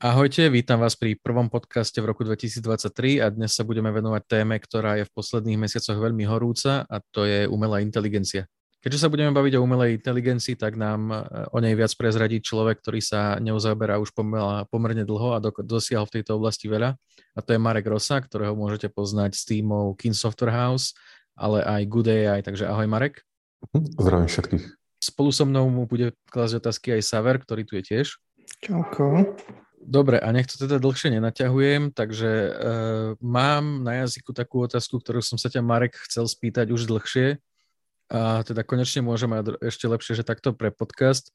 Ahojte, vítam vás pri prvom podcaste v roku 2023 a dnes sa budeme venovať téme, ktorá je v posledných mesiacoch veľmi horúca a to je umelá inteligencia. Keďže sa budeme baviť o umelej inteligencii, tak nám e, o nej viac prezradí človek, ktorý sa neuzaberá už pomerne dlho a dosiahol v tejto oblasti veľa. A to je Marek Rosa, ktorého môžete poznať s týmov King Software House, ale aj Good AI. Takže ahoj Marek. Zdravím všetkých. Spolu so mnou mu bude klásť otázky aj Saver, ktorý tu je tiež. Čauko. Dobre, a nech to teda dlhšie nenaťahujem, takže uh, mám na jazyku takú otázku, ktorú som sa ťa, Marek, chcel spýtať už dlhšie a teda konečne môžeme ešte lepšie, že takto pre podcast.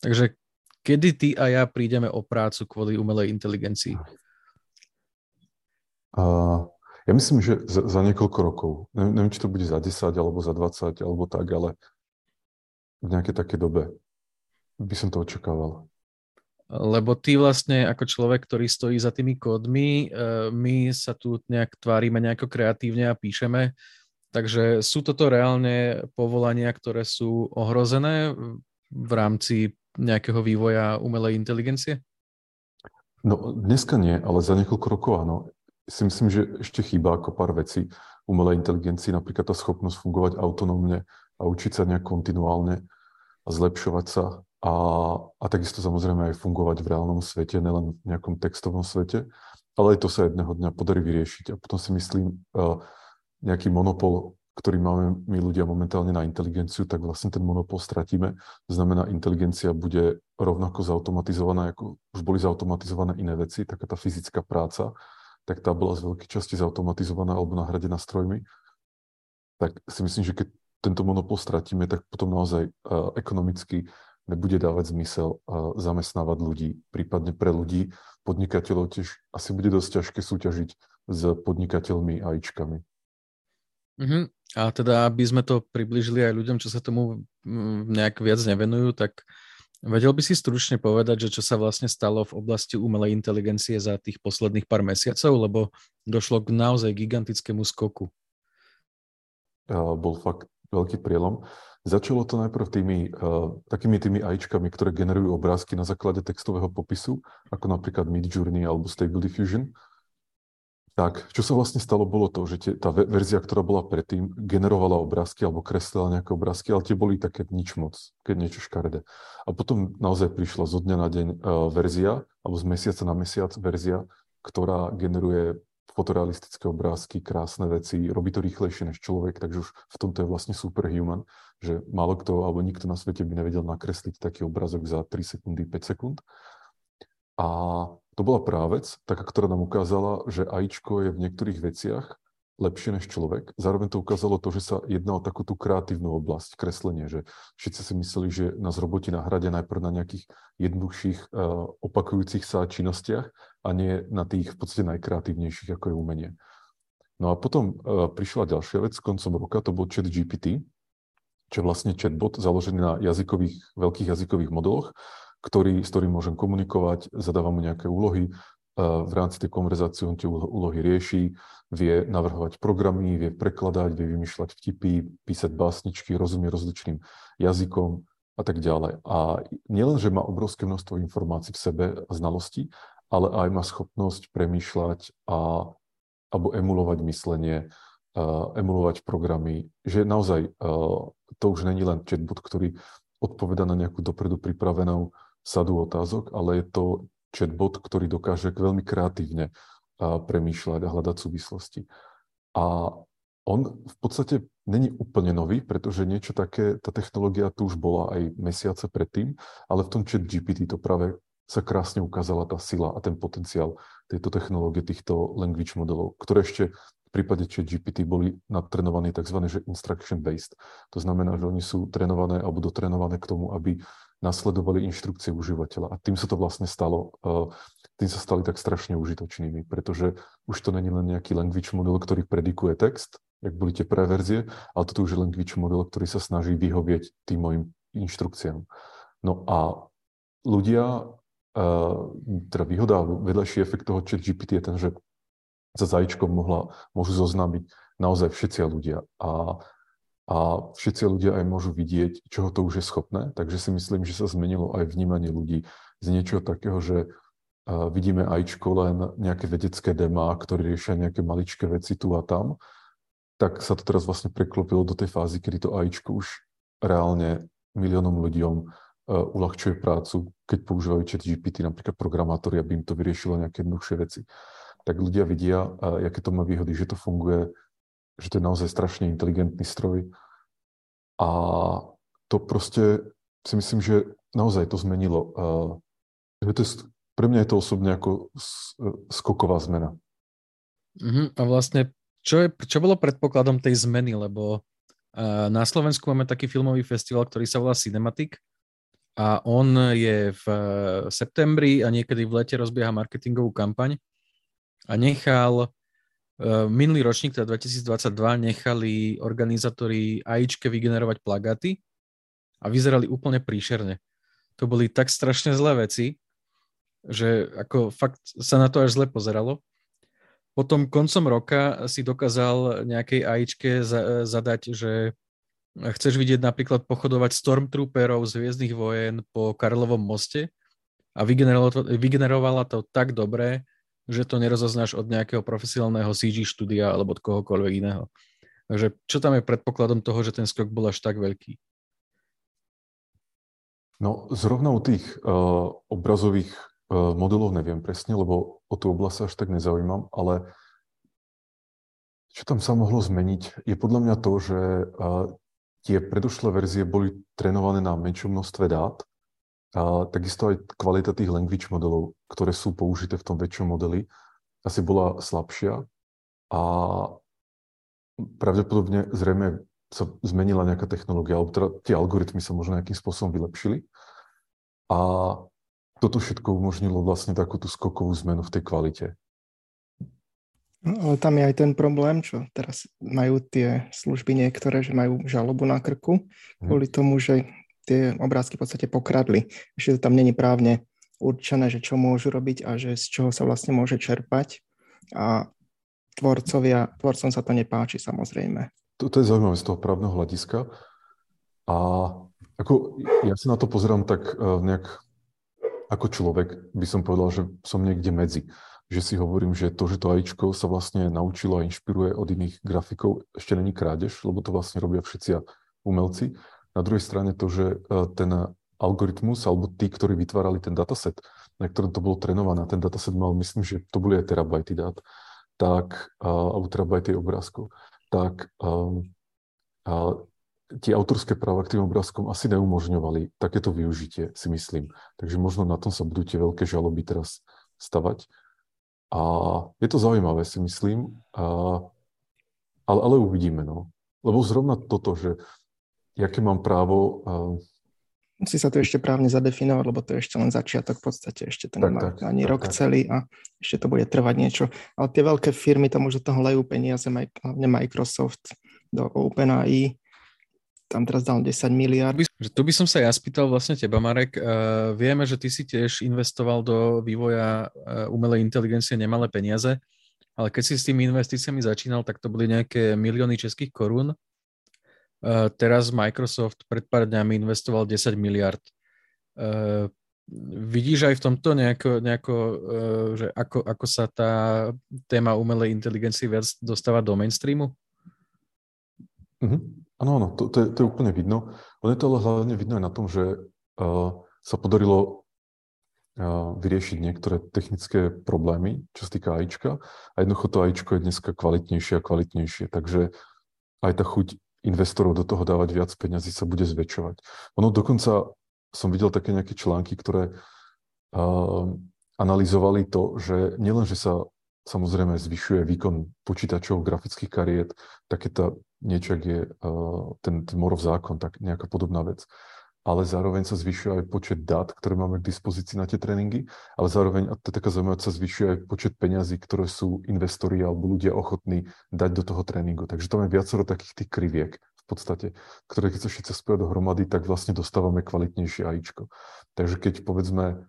Takže kedy ty a ja prídeme o prácu kvôli umelej inteligencii? Uh, ja myslím, že za, za niekoľko rokov. Neviem, neviem, či to bude za 10 alebo za 20 alebo tak, ale v nejakej takej dobe by som to očakával lebo ty vlastne ako človek, ktorý stojí za tými kódmi, eh, my sa tu nejak tvárime nejako kreatívne a píšeme, takže sú toto reálne povolania, ktoré sú ohrozené v rámci nejakého vývoja umelej inteligencie? No dneska nie, ale za niekoľko rokov áno. Si myslím, že ešte chýba ako pár vecí umelej inteligencii, napríklad tá schopnosť fungovať autonómne a učiť sa nejak kontinuálne a zlepšovať sa a, a takisto samozrejme aj fungovať v reálnom svete, nielen v nejakom textovom svete, ale aj to sa jedného dňa podarí vyriešiť. A potom si myslím, uh, nejaký monopol, ktorý máme my ľudia momentálne na inteligenciu, tak vlastne ten monopol stratíme. Znamená, inteligencia bude rovnako zautomatizovaná, ako už boli zautomatizované iné veci, taká tá fyzická práca, tak tá bola z veľkej časti zautomatizovaná alebo nahradená strojmi. Tak si myslím, že keď tento monopol stratíme, tak potom naozaj uh, ekonomicky nebude dávať zmysel zamestnávať ľudí, prípadne pre ľudí, podnikateľov tiež asi bude dosť ťažké súťažiť s podnikateľmi a ičkami. Uh-huh. A teda, aby sme to približili aj ľuďom, čo sa tomu mm, nejak viac nevenujú, tak vedel by si stručne povedať, že čo sa vlastne stalo v oblasti umelej inteligencie za tých posledných pár mesiacov, lebo došlo k naozaj gigantickému skoku. Bol fakt veľký prielom. Začalo to najprv tými, uh, takými tými AIčkami, ktoré generujú obrázky na základe textového popisu, ako napríklad Midjourney alebo Stable Diffusion. Tak, čo sa vlastne stalo, bolo to, že tie, tá verzia, ktorá bola predtým, generovala obrázky alebo kreslila nejaké obrázky, ale tie boli také nič moc, keď niečo škaredé. A potom naozaj prišla zo dňa na deň uh, verzia, alebo z mesiaca na mesiac verzia, ktorá generuje fotorealistické obrázky, krásne veci, robí to rýchlejšie než človek, takže už v tomto je vlastne superhuman, že málo kto alebo nikto na svete by nevedel nakresliť taký obrázok za 3 sekundy, 5 sekúnd. A to bola právec, taká, ktorá nám ukázala, že AIčko je v niektorých veciach lepšie než človek. Zároveň to ukázalo to, že sa jedná o takú tú kreatívnu oblasť, kreslenie, že všetci si mysleli, že nás roboti nahradia najprv na nejakých jednoduchších, uh, opakujúcich sa činnostiach a nie na tých v podstate najkreatívnejších, ako je umenie. No a potom uh, prišla ďalšia vec, koncom roka to bol chat GPT, čo je vlastne chatbot založený na jazykových, veľkých jazykových modeloch, ktorý, s ktorým môžem komunikovať, zadávam mu nejaké úlohy, v rámci tej konverzácie on tie úlohy rieši, vie navrhovať programy, vie prekladať, vie vymýšľať vtipy, písať básničky, rozumie rozličným jazykom a tak ďalej. A nielen, že má obrovské množstvo informácií v sebe a znalostí, ale aj má schopnosť premýšľať a, alebo emulovať myslenie, uh, emulovať programy, že naozaj uh, to už není len chatbot, ktorý odpoveda na nejakú dopredu pripravenú sadu otázok, ale je to chatbot, ktorý dokáže veľmi kreatívne premýšľať a hľadať súvislosti. A on v podstate není úplne nový, pretože niečo také, tá technológia tu už bola aj mesiace predtým, ale v tom chat GPT to práve sa krásne ukázala tá sila a ten potenciál tejto technológie, týchto language modelov, ktoré ešte v prípade chat GPT boli natrenované tzv. Že instruction based. To znamená, že oni sú trénované alebo dotrenované k tomu, aby nasledovali inštrukcie užívateľa. A tým sa to vlastne stalo, uh, tým sa stali tak strašne užitočnými, pretože už to není len nejaký language model, ktorý predikuje text, jak boli tie preverzie, ale toto už je language model, ktorý sa snaží vyhovieť tým mojim inštrukciám. No a ľudia, uh, teda výhoda, vedľajší efekt toho chat GPT je ten, že za zajíčkom mohla, môžu zoznámiť naozaj všetci ľudia. A a všetci ľudia aj môžu vidieť, čoho to už je schopné. Takže si myslím, že sa zmenilo aj vnímanie ľudí z niečoho takého, že vidíme AIčko len nejaké vedecké demá, ktoré riešia nejaké maličké veci tu a tam, tak sa to teraz vlastne preklopilo do tej fázy, kedy to AIčko už reálne miliónom ľuďom uľahčuje prácu, keď používajú chat GPT, napríklad programátori, aby im to vyriešilo nejaké jednoduchšie veci. Tak ľudia vidia, aké to má výhody, že to funguje, že to je naozaj strašne inteligentný stroj. A to proste si myslím, že naozaj to zmenilo. Uh, to je, pre mňa je to osobne ako skoková zmena. Uh-huh. A vlastne, čo, je, čo bolo predpokladom tej zmeny? Lebo uh, na Slovensku máme taký filmový festival, ktorý sa volá Cinematic a on je v septembri a niekedy v lete rozbieha marketingovú kampaň a nechal minulý ročník, teda 2022, nechali organizátori AIčke vygenerovať plagaty a vyzerali úplne príšerne. To boli tak strašne zlé veci, že ako fakt sa na to až zle pozeralo. Potom koncom roka si dokázal nejakej AIčke za, zadať, že chceš vidieť napríklad pochodovať Stormtrooperov z Hviezdnych vojen po Karlovom moste a vygenerovala to, vygenerovala to tak dobre, že to nerozoznáš od nejakého profesionálneho CG štúdia alebo od kohokoľvek iného. Takže čo tam je predpokladom toho, že ten skok bol až tak veľký? No, zrovna u tých uh, obrazových uh, modelov neviem presne, lebo o tú oblasť až tak nezaujímam, ale čo tam sa mohlo zmeniť, je podľa mňa to, že uh, tie predošlé verzie boli trénované na menšom množstve dát, a takisto aj kvalita tých language modelov, ktoré sú použité v tom väčšom modeli, asi bola slabšia a pravdepodobne zrejme sa zmenila nejaká technológia, alebo teda tie algoritmy sa možno nejakým spôsobom vylepšili. A toto všetko umožnilo vlastne takú tú skokovú zmenu v tej kvalite. No, ale tam je aj ten problém, čo teraz majú tie služby niektoré, že majú žalobu na krku mhm. kvôli tomu, že tie obrázky v podstate pokradli. Ešte to tam není právne určené, že čo môžu robiť a že z čoho sa vlastne môže čerpať. A tvorcovia, tvorcom sa to nepáči samozrejme. To, je zaujímavé z toho právneho hľadiska. A ako, ja sa na to pozerám tak uh, nejak ako človek, by som povedal, že som niekde medzi. Že si hovorím, že to, že to AIčko sa vlastne naučilo a inšpiruje od iných grafikov, ešte není krádež, lebo to vlastne robia všetci umelci. Na druhej strane to, že uh, ten algoritmus, alebo tí, ktorí vytvárali ten dataset, na ktorom to bolo trénované, ten dataset mal, myslím, že to boli aj terabajty dát, tak, uh, alebo terabajty obrázkov, tak a tie autorské práva k tým obrázkom asi neumožňovali takéto využitie, si myslím. Takže možno na tom sa budú tie veľké žaloby teraz stavať. A je to zaujímavé, si myslím, a, ale, ale uvidíme. No. Lebo zrovna toto, že aké mám právo musí sa to ešte právne zadefinovať, lebo to je ešte len začiatok v podstate, ešte to nemá tak, ani tak, rok tak. celý a ešte to bude trvať niečo. Ale tie veľké firmy tam už do toho lejú peniaze, hlavne Microsoft do OpenAI, tam teraz dal 10 miliard. Tu by som sa ja spýtal vlastne teba, Marek. Uh, vieme, že ty si tiež investoval do vývoja uh, umelej inteligencie nemalé peniaze, ale keď si s tými investíciami začínal, tak to boli nejaké milióny českých korún. Uh, teraz Microsoft pred pár dňami investoval 10 miliard. Uh, vidíš aj v tomto nejako, nejako uh, že ako, ako sa tá téma umelej inteligencie viac dostáva do mainstreamu? Mm-hmm. Áno, to, to, je, to je úplne vidno. On je to ale hlavne vidno aj na tom, že uh, sa podarilo vyriešiť niektoré technické problémy, čo sa týka AIčka. A jednoducho to AIčko je dneska kvalitnejšie a kvalitnejšie. Takže aj tá chuť investorov do toho dávať viac peňazí sa bude zväčšovať. Ono dokonca som videl také nejaké články, ktoré uh, analyzovali to, že nielen, že sa samozrejme zvyšuje výkon počítačov, grafických kariet, takéto niečo, ak je uh, ten, ten Morov zákon, tak nejaká podobná vec. Ale zároveň sa zvyšuje aj počet dát, ktoré máme k dispozícii na tie tréningy, ale zároveň, a to je taká zaujímavá, sa zvyšuje aj počet peňazí, ktoré sú investori alebo ľudia ochotní dať do toho tréningu. Takže tam je viacero takých tých kriviek v podstate, ktoré keď sa všetci spoja dohromady, tak vlastne dostávame kvalitnejšie AIčko. Takže keď povedzme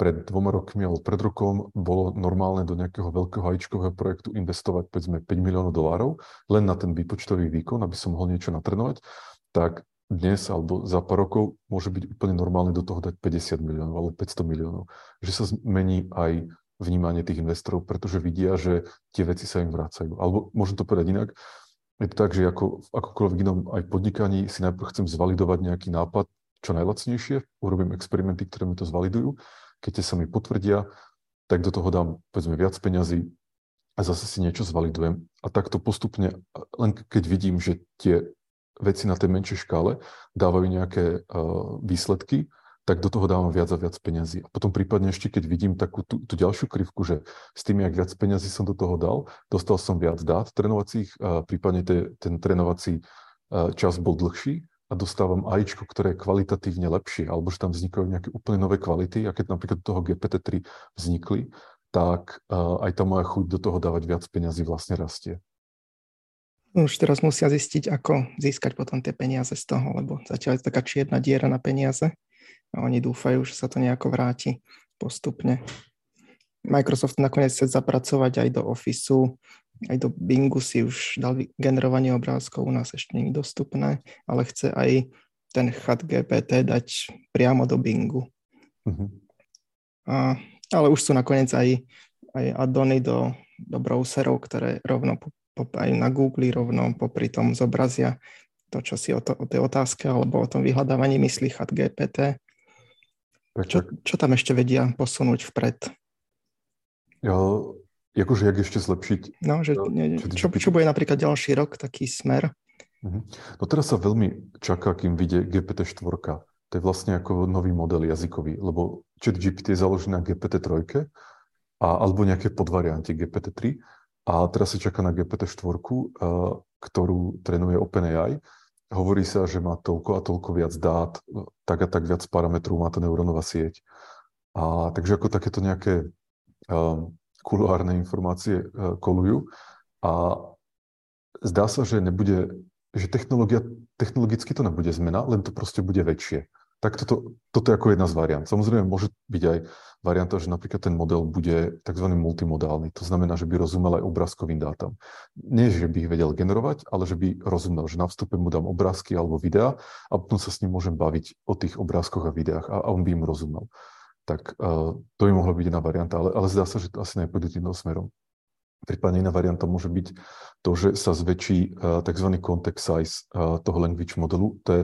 pred dvoma rokmi alebo pred rokom bolo normálne do nejakého veľkého hajičkového projektu investovať povedzme 5 miliónov dolárov len na ten výpočtový výkon, aby som mohol niečo natrenovať, tak dnes alebo za pár rokov môže byť úplne normálne do toho dať 50 miliónov alebo 500 miliónov. Že sa zmení aj vnímanie tých investorov, pretože vidia, že tie veci sa im vracajú. Alebo môžem to povedať inak, je to tak, že ako v akokoľvek inom aj podnikaní si najprv chcem zvalidovať nejaký nápad čo najlacnejšie, urobím experimenty, ktoré mi to zvalidujú, keď sa mi potvrdia, tak do toho dám povedzme viac peňazí a zase si niečo zvalidujem. A takto postupne, len keď vidím, že tie veci na tej menšej škále dávajú nejaké uh, výsledky, tak do toho dávam viac a viac peňazí. A potom prípadne ešte, keď vidím takú tú, tú ďalšiu krivku, že s tým, jak viac peňazí som do toho dal, dostal som viac dát trénovacích, a prípadne te, ten trénovací čas bol dlhší a dostávam AIčko, ktoré je kvalitatívne lepšie, alebo že tam vznikajú nejaké úplne nové kvality a keď napríklad do toho GPT-3 vznikli, tak aj tá moja chuť do toho dávať viac peňazí vlastne rastie. Už teraz musia zistiť, ako získať potom tie peniaze z toho, lebo zatiaľ je taká čierna diera na peniaze a oni dúfajú, že sa to nejako vráti postupne. Microsoft nakoniec chce zapracovať aj do Officeu, aj do Bingu si už dal generovanie obrázkov, u nás ešte nie je dostupné, ale chce aj ten chat GPT dať priamo do Bingu. Uh-huh. A, ale už sú nakoniec aj, aj addony do, do browserov, ktoré rovno aj na Google rovno popri tom zobrazia to, čo si o, to, o tej otázke alebo o tom vyhľadávaní myslí chat GPT. Čo, čo tam ešte vedia posunúť vpred? Ja, akože jak ešte zlepšiť? No, že, ne, čo, čo bude napríklad ďalší rok, taký smer? Uh-huh. No teraz sa veľmi čaká, kým vyjde GPT-4. To je vlastne ako nový model jazykový, lebo chat GPT je založený na GPT-3 a, alebo nejaké podvarianty GPT-3 a teraz sa čaká na GPT-4, ktorú trénuje OpenAI. Hovorí sa, že má toľko a toľko viac dát, tak a tak viac parametrov má tá neurónová sieť. A takže ako takéto nejaké um, kuloárne informácie uh, kolujú. A zdá sa, že nebude, že technológia, technologicky to nebude zmena, len to proste bude väčšie tak toto, toto je ako jedna z variant. Samozrejme, môže byť aj varianta, že napríklad ten model bude tzv. multimodálny. To znamená, že by rozumel aj obrázkovým dátam. Nie, že by ich vedel generovať, ale že by rozumel, že na vstupe mu dám obrázky alebo videá a potom sa s ním môžem baviť o tých obrázkoch a videách a, a on by im rozumel. Tak uh, to by mohla byť jedna varianta, ale, ale zdá sa, že to asi nepôjde týmto smerom. Prípadne iná varianta môže byť to, že sa zväčší uh, tzv. context size uh, toho language modelu. To je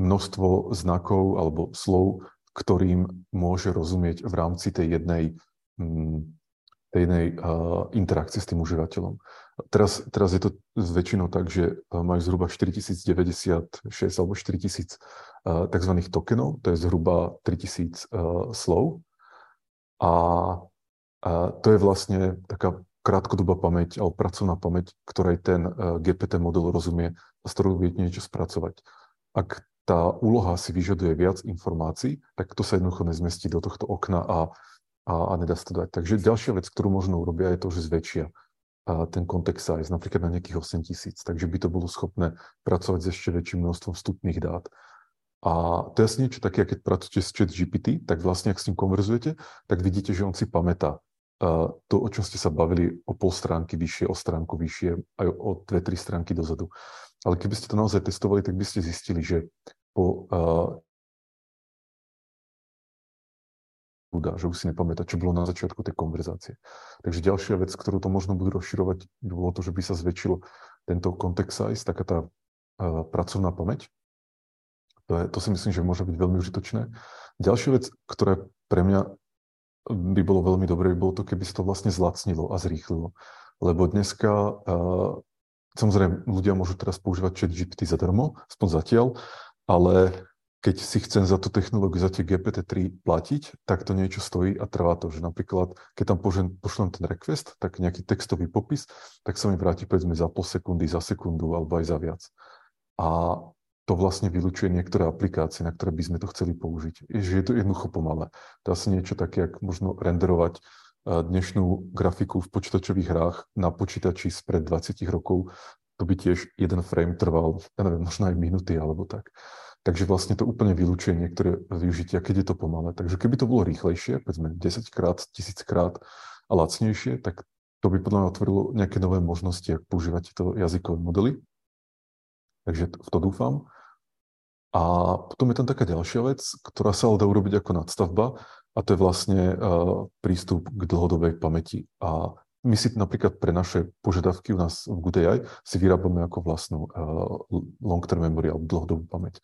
množstvo znakov alebo slov, ktorým môže rozumieť v rámci tej jednej, mm, tej jednej interakcie s tým užívateľom. Teraz, teraz je to väčšinou tak, že majú zhruba 4096 alebo 4000 uh, tzv. tokenov, to je zhruba 3000 uh, slov. A uh, to je vlastne taká krátkodobá pamäť alebo pracovná pamäť, ktorej ten GPT model rozumie a s ktorou vie niečo spracovať. Ak tá úloha si vyžaduje viac informácií, tak to sa jednoducho nezmestí do tohto okna a, a, a nedá sa to dať. Takže ďalšia vec, ktorú možno urobia, je to, že zväčšia a ten context size, napríklad na nejakých 8 tisíc, takže by to bolo schopné pracovať s ešte väčším množstvom vstupných dát. A to je asi niečo také, keď pracujete s chat GPT, tak vlastne, ak s ním konverzujete, tak vidíte, že on si pamätá to, o čom ste sa bavili o pol stránky vyššie, o stránku vyššie, aj o dve, tri stránky dozadu. Ale keby ste to naozaj testovali, tak by ste zistili, že po uh, že už si nepamätá, čo bolo na začiatku tej konverzácie. Takže ďalšia vec, ktorú to možno budú rozširovať, bolo to, že by sa zväčšilo tento context size, taká tá uh, pracovná pamäť. To, je, to si myslím, že môže byť veľmi užitočné. Ďalšia vec, ktorá pre mňa by bolo veľmi dobré, by bolo to, keby sa to vlastne zlacnilo a zrýchlilo. Lebo dneska uh, Samozrejme, ľudia môžu teraz používať chat GPT zadarmo, aspoň zatiaľ, ale keď si chcem za tú technológiu, za tie GPT-3 platiť, tak to niečo stojí a trvá to, že napríklad, keď tam pošlem, ten request, tak nejaký textový popis, tak sa mi vráti povedzme za pol sekundy, za sekundu alebo aj za viac. A to vlastne vylučuje niektoré aplikácie, na ktoré by sme to chceli použiť. Že je to jednoducho pomalé. Je asi niečo také, ako možno renderovať dnešnú grafiku v počítačových hrách na počítači spred 20 rokov, to by tiež jeden frame trval, ja neviem, možno aj minúty alebo tak. Takže vlastne to úplne vylúčuje niektoré využitia, keď je to pomalé. Takže keby to bolo rýchlejšie, povedzme 10 krát, 1000 krát a lacnejšie, tak to by podľa mňa otvorilo nejaké nové možnosti, ak používať tieto jazykové modely. Takže v to dúfam. A potom je tam taká ďalšia vec, ktorá sa ale dá urobiť ako nadstavba a to je vlastne uh, prístup k dlhodobej pamäti. A my si napríklad pre naše požiadavky u nás v GoodAI si vyrábame ako vlastnú uh, long-term memory alebo dlhodobú pamäť.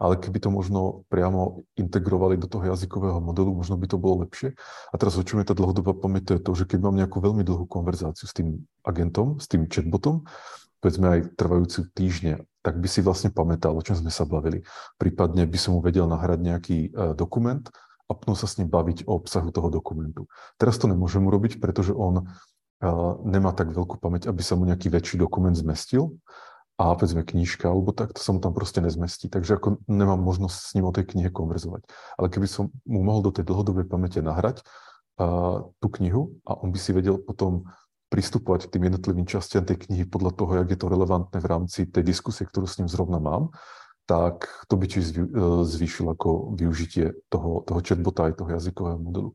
Ale keby to možno priamo integrovali do toho jazykového modelu, možno by to bolo lepšie. A teraz o čom je tá dlhodobá pamäť, to je to, že keď mám nejakú veľmi dlhú konverzáciu s tým agentom, s tým chatbotom, povedzme aj trvajúcu týždne, tak by si vlastne pamätal, o čom sme sa bavili. Prípadne by som mu vedel nahrať nejaký uh, dokument a potom sa s ním baviť o obsahu toho dokumentu. Teraz to nemôžem urobiť, pretože on uh, nemá tak veľkú pamäť, aby sa mu nejaký väčší dokument zmestil a povedzme knížka alebo tak, to sa mu tam proste nezmestí. Takže ako nemám možnosť s ním o tej knihe konverzovať. Ale keby som mu mohol do tej dlhodobej pamäte nahrať uh, tú knihu a on by si vedel potom pristupovať k tým jednotlivým častiam tej knihy podľa toho, jak je to relevantné v rámci tej diskusie, ktorú s ním zrovna mám, tak to by či e, zvýšilo ako využitie toho, toho chatbota aj toho jazykového modelu.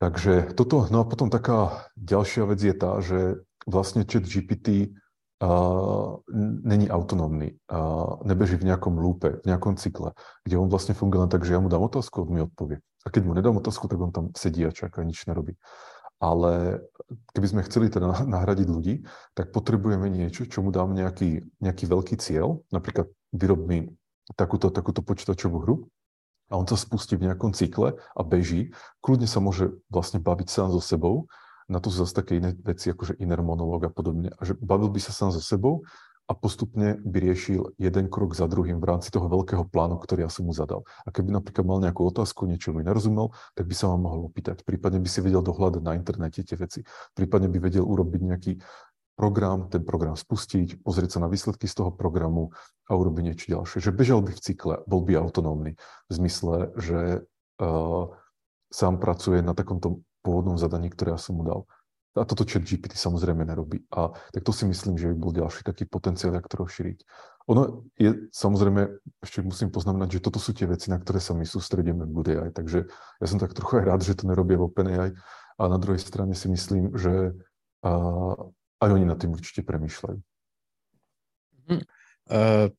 Takže toto, no a potom taká ďalšia vec je tá, že vlastne chat GPT uh, není autonómny, uh, nebeží v nejakom lúpe, v nejakom cykle, kde on vlastne funguje len tak, že ja mu dám otázku, on mi odpovie. A keď mu nedám otázku, tak on tam sedí a čaká, nič nerobí ale keby sme chceli teda nahradiť ľudí, tak potrebujeme niečo, čo mu dám nejaký, nejaký veľký cieľ, napríklad vyrob mi takúto, takúto počítačovú hru a on sa spustí v nejakom cykle a beží, kľudne sa môže vlastne baviť sám so sebou, na to sú zase také iné veci, ako že inner monolog a podobne. A že bavil by sa sám so sebou a postupne by riešil jeden krok za druhým v rámci toho veľkého plánu, ktorý ja som mu zadal. A keby napríklad mal nejakú otázku, niečo mi nerozumel, tak by sa vám mohol opýtať. Prípadne by si vedel dohľadať na internete tie veci. Prípadne by vedel urobiť nejaký program, ten program spustiť, pozrieť sa na výsledky z toho programu a urobiť niečo ďalšie. Že bežal by v cykle, bol by autonómny v zmysle, že uh, sám pracuje na takomto pôvodnom zadaní, ktoré ja som mu dal. A toto chat GPT samozrejme nerobí. A tak to si myslím, že by bol ďalší taký potenciál, jak to rozšíriť. Ono je, samozrejme, ešte musím poznamenať, že toto sú tie veci, na ktoré sa my sústredíme v GoodAI, takže ja som tak trochu aj rád, že to nerobia v OpenAI, a na druhej strane si myslím, že a, aj oni nad tým určite premýšľajú. Uh,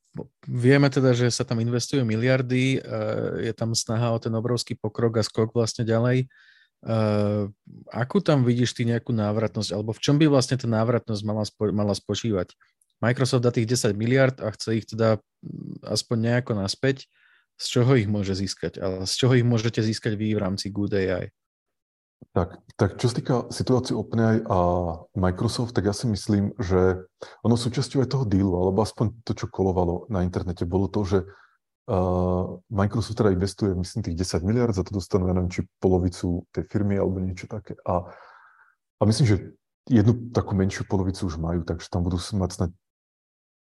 vieme teda, že sa tam investujú miliardy, uh, je tam snaha o ten obrovský pokrok a skok vlastne ďalej. Uh, akú tam vidíš ty nejakú návratnosť, alebo v čom by vlastne tá návratnosť mala, spo, mala spočívať? Microsoft dá tých 10 miliard a chce ich teda mm, aspoň nejako naspäť. Z čoho ich môže získať? Ale z čoho ich môžete získať vy v rámci Good AI? Tak, tak čo sa týka situácie OpenAI a Microsoft, tak ja si myslím, že ono súčasťou aj toho dealu, alebo aspoň to, čo kolovalo na internete, bolo to, že Uh, Microsoft teda investuje, myslím, tých 10 miliard, za to dostanú, ja neviem, či polovicu tej firmy alebo niečo také. A, a myslím, že jednu takú menšiu polovicu už majú, takže tam budú mať snad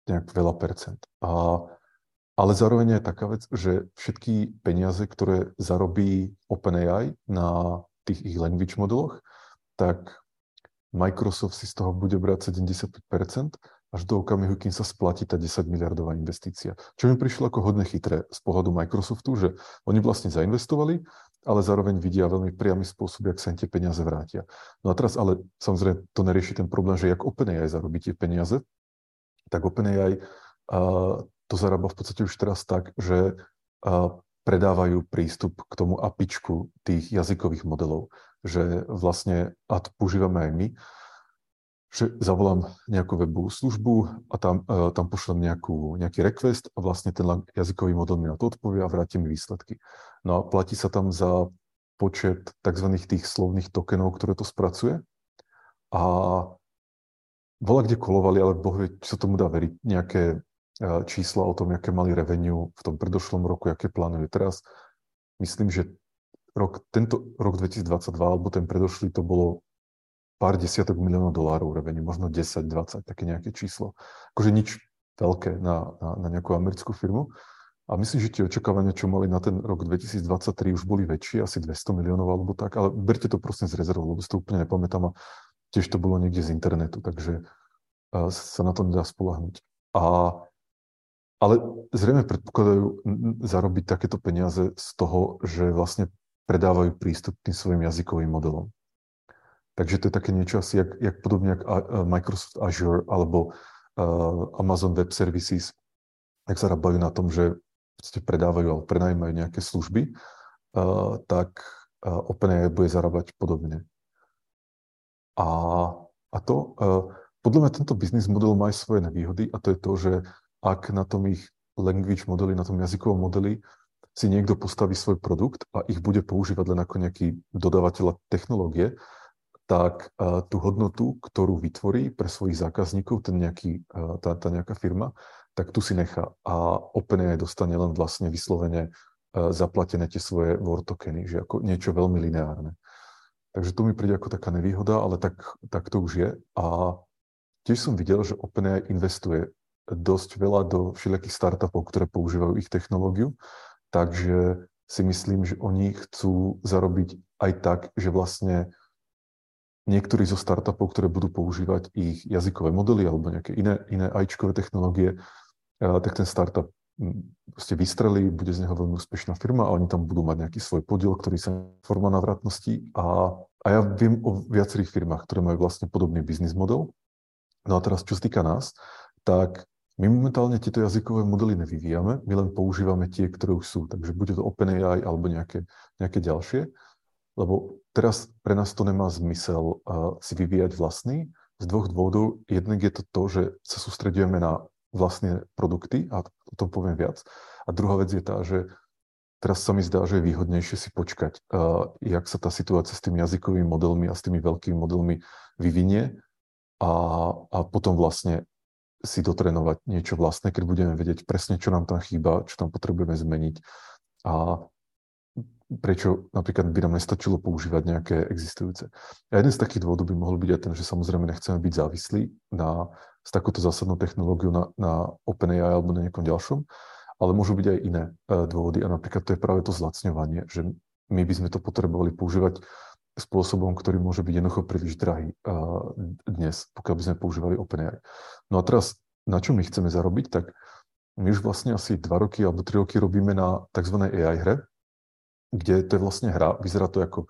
nejak veľa percent. A, ale zároveň je taká vec, že všetky peniaze, ktoré zarobí OpenAI na tých ich language modeloch, tak Microsoft si z toho bude brať 75% až do okamihu, kým sa splatí tá 10 miliardová investícia. Čo mi prišlo ako hodne chytré z pohľadu Microsoftu, že oni vlastne zainvestovali, ale zároveň vidia veľmi priamy spôsob, jak sa im tie peniaze vrátia. No a teraz ale samozrejme to nerieši ten problém, že jak OpenAI zarobí tie peniaze, tak OpenAI uh, to zarába v podstate už teraz tak, že uh, predávajú prístup k tomu apičku tých jazykových modelov, že vlastne, a používame aj my, že zavolám nejakú webovú službu a tam, uh, tam pošlem nejakú, nejaký request a vlastne ten jazykový model mi na to odpovie a vráti mi výsledky. No a platí sa tam za počet tzv. tých slovných tokenov, ktoré to spracuje. A bola kde kolovali, ale boh vie, či sa tomu dá veriť, nejaké čísla o tom, aké mali revenue v tom predošlom roku, aké plánuje teraz. Myslím, že rok, tento rok 2022 alebo ten predošlý to bolo pár desiatok miliónov dolárov revenue, možno 10, 20, také nejaké číslo. Akože nič veľké na, na, na nejakú americkú firmu. A myslím, že tie očakávania, čo mali na ten rok 2023, už boli väčšie, asi 200 miliónov alebo tak, ale berte to prosím z rezervu, lebo si to úplne nepamätám a tiež to bolo niekde z internetu, takže sa na to nedá spolahnuť. A, ale zrejme predpokladajú zarobiť takéto peniaze z toho, že vlastne predávajú prístup k tým svojim jazykovým modelom. Takže to je také niečo asi, jak, jak podobne jak Microsoft Azure alebo uh, Amazon Web Services, ak zarábajú na tom, že predávajú alebo prenajímajú nejaké služby, uh, tak uh, OpenAI bude zarábať podobne. A, a to, uh, podľa mňa tento biznis model má aj svoje nevýhody a to je to, že ak na tom ich language modeli, na tom jazykovom modeli si niekto postaví svoj produkt a ich bude používať len ako nejaký dodávateľ technológie, tak tú hodnotu, ktorú vytvorí pre svojich zákazníkov, ten nejaký, tá, tá nejaká firma, tak tu si nechá. A OpenAI dostane len vlastne vyslovene zaplatené tie svoje word tokeny, že ako niečo veľmi lineárne. Takže tu mi príde ako taká nevýhoda, ale tak, tak to už je. A tiež som videl, že OpenAI investuje dosť veľa do všelijakých startupov, ktoré používajú ich technológiu. Takže si myslím, že oni chcú zarobiť aj tak, že vlastne niektorí zo startupov, ktoré budú používať ich jazykové modely alebo nejaké iné, iné ajčkové technológie, tak ten startup proste vystrelí, bude z neho veľmi úspešná firma a oni tam budú mať nejaký svoj podiel, ktorý sa forma navratnosti. A, a ja viem o viacerých firmách, ktoré majú vlastne podobný biznis model. No a teraz, čo sa týka nás, tak my momentálne tieto jazykové modely nevyvíjame, my len používame tie, ktoré už sú. Takže bude to OpenAI alebo nejaké, nejaké ďalšie lebo teraz pre nás to nemá zmysel uh, si vyvíjať vlastný. Z dvoch dôvodov. Jednak je to to, že sa sústredujeme na vlastné produkty a o tom poviem viac. A druhá vec je tá, že teraz sa mi zdá, že je výhodnejšie si počkať, uh, jak sa tá situácia s tými jazykovými modelmi a s tými veľkými modelmi vyvinie a, a potom vlastne si dotrénovať niečo vlastné, keď budeme vedieť presne, čo nám tam chýba, čo tam potrebujeme zmeniť. A prečo napríklad by nám nestačilo používať nejaké existujúce. A jeden z takých dôvodov by mohol byť aj ten, že samozrejme nechceme byť závislí na, s takouto zásadnou technológiou na, na OpenAI alebo na nejakom ďalšom, ale môžu byť aj iné uh, dôvody a napríklad to je práve to zlacňovanie, že my by sme to potrebovali používať spôsobom, ktorý môže byť jednoducho príliš drahý dnes, pokiaľ by sme používali OpenAI. No a teraz, na čo my chceme zarobiť, tak my už vlastne asi dva roky alebo tri roky robíme na tzv. AI hre, kde to je vlastne hra, vyzerá to ako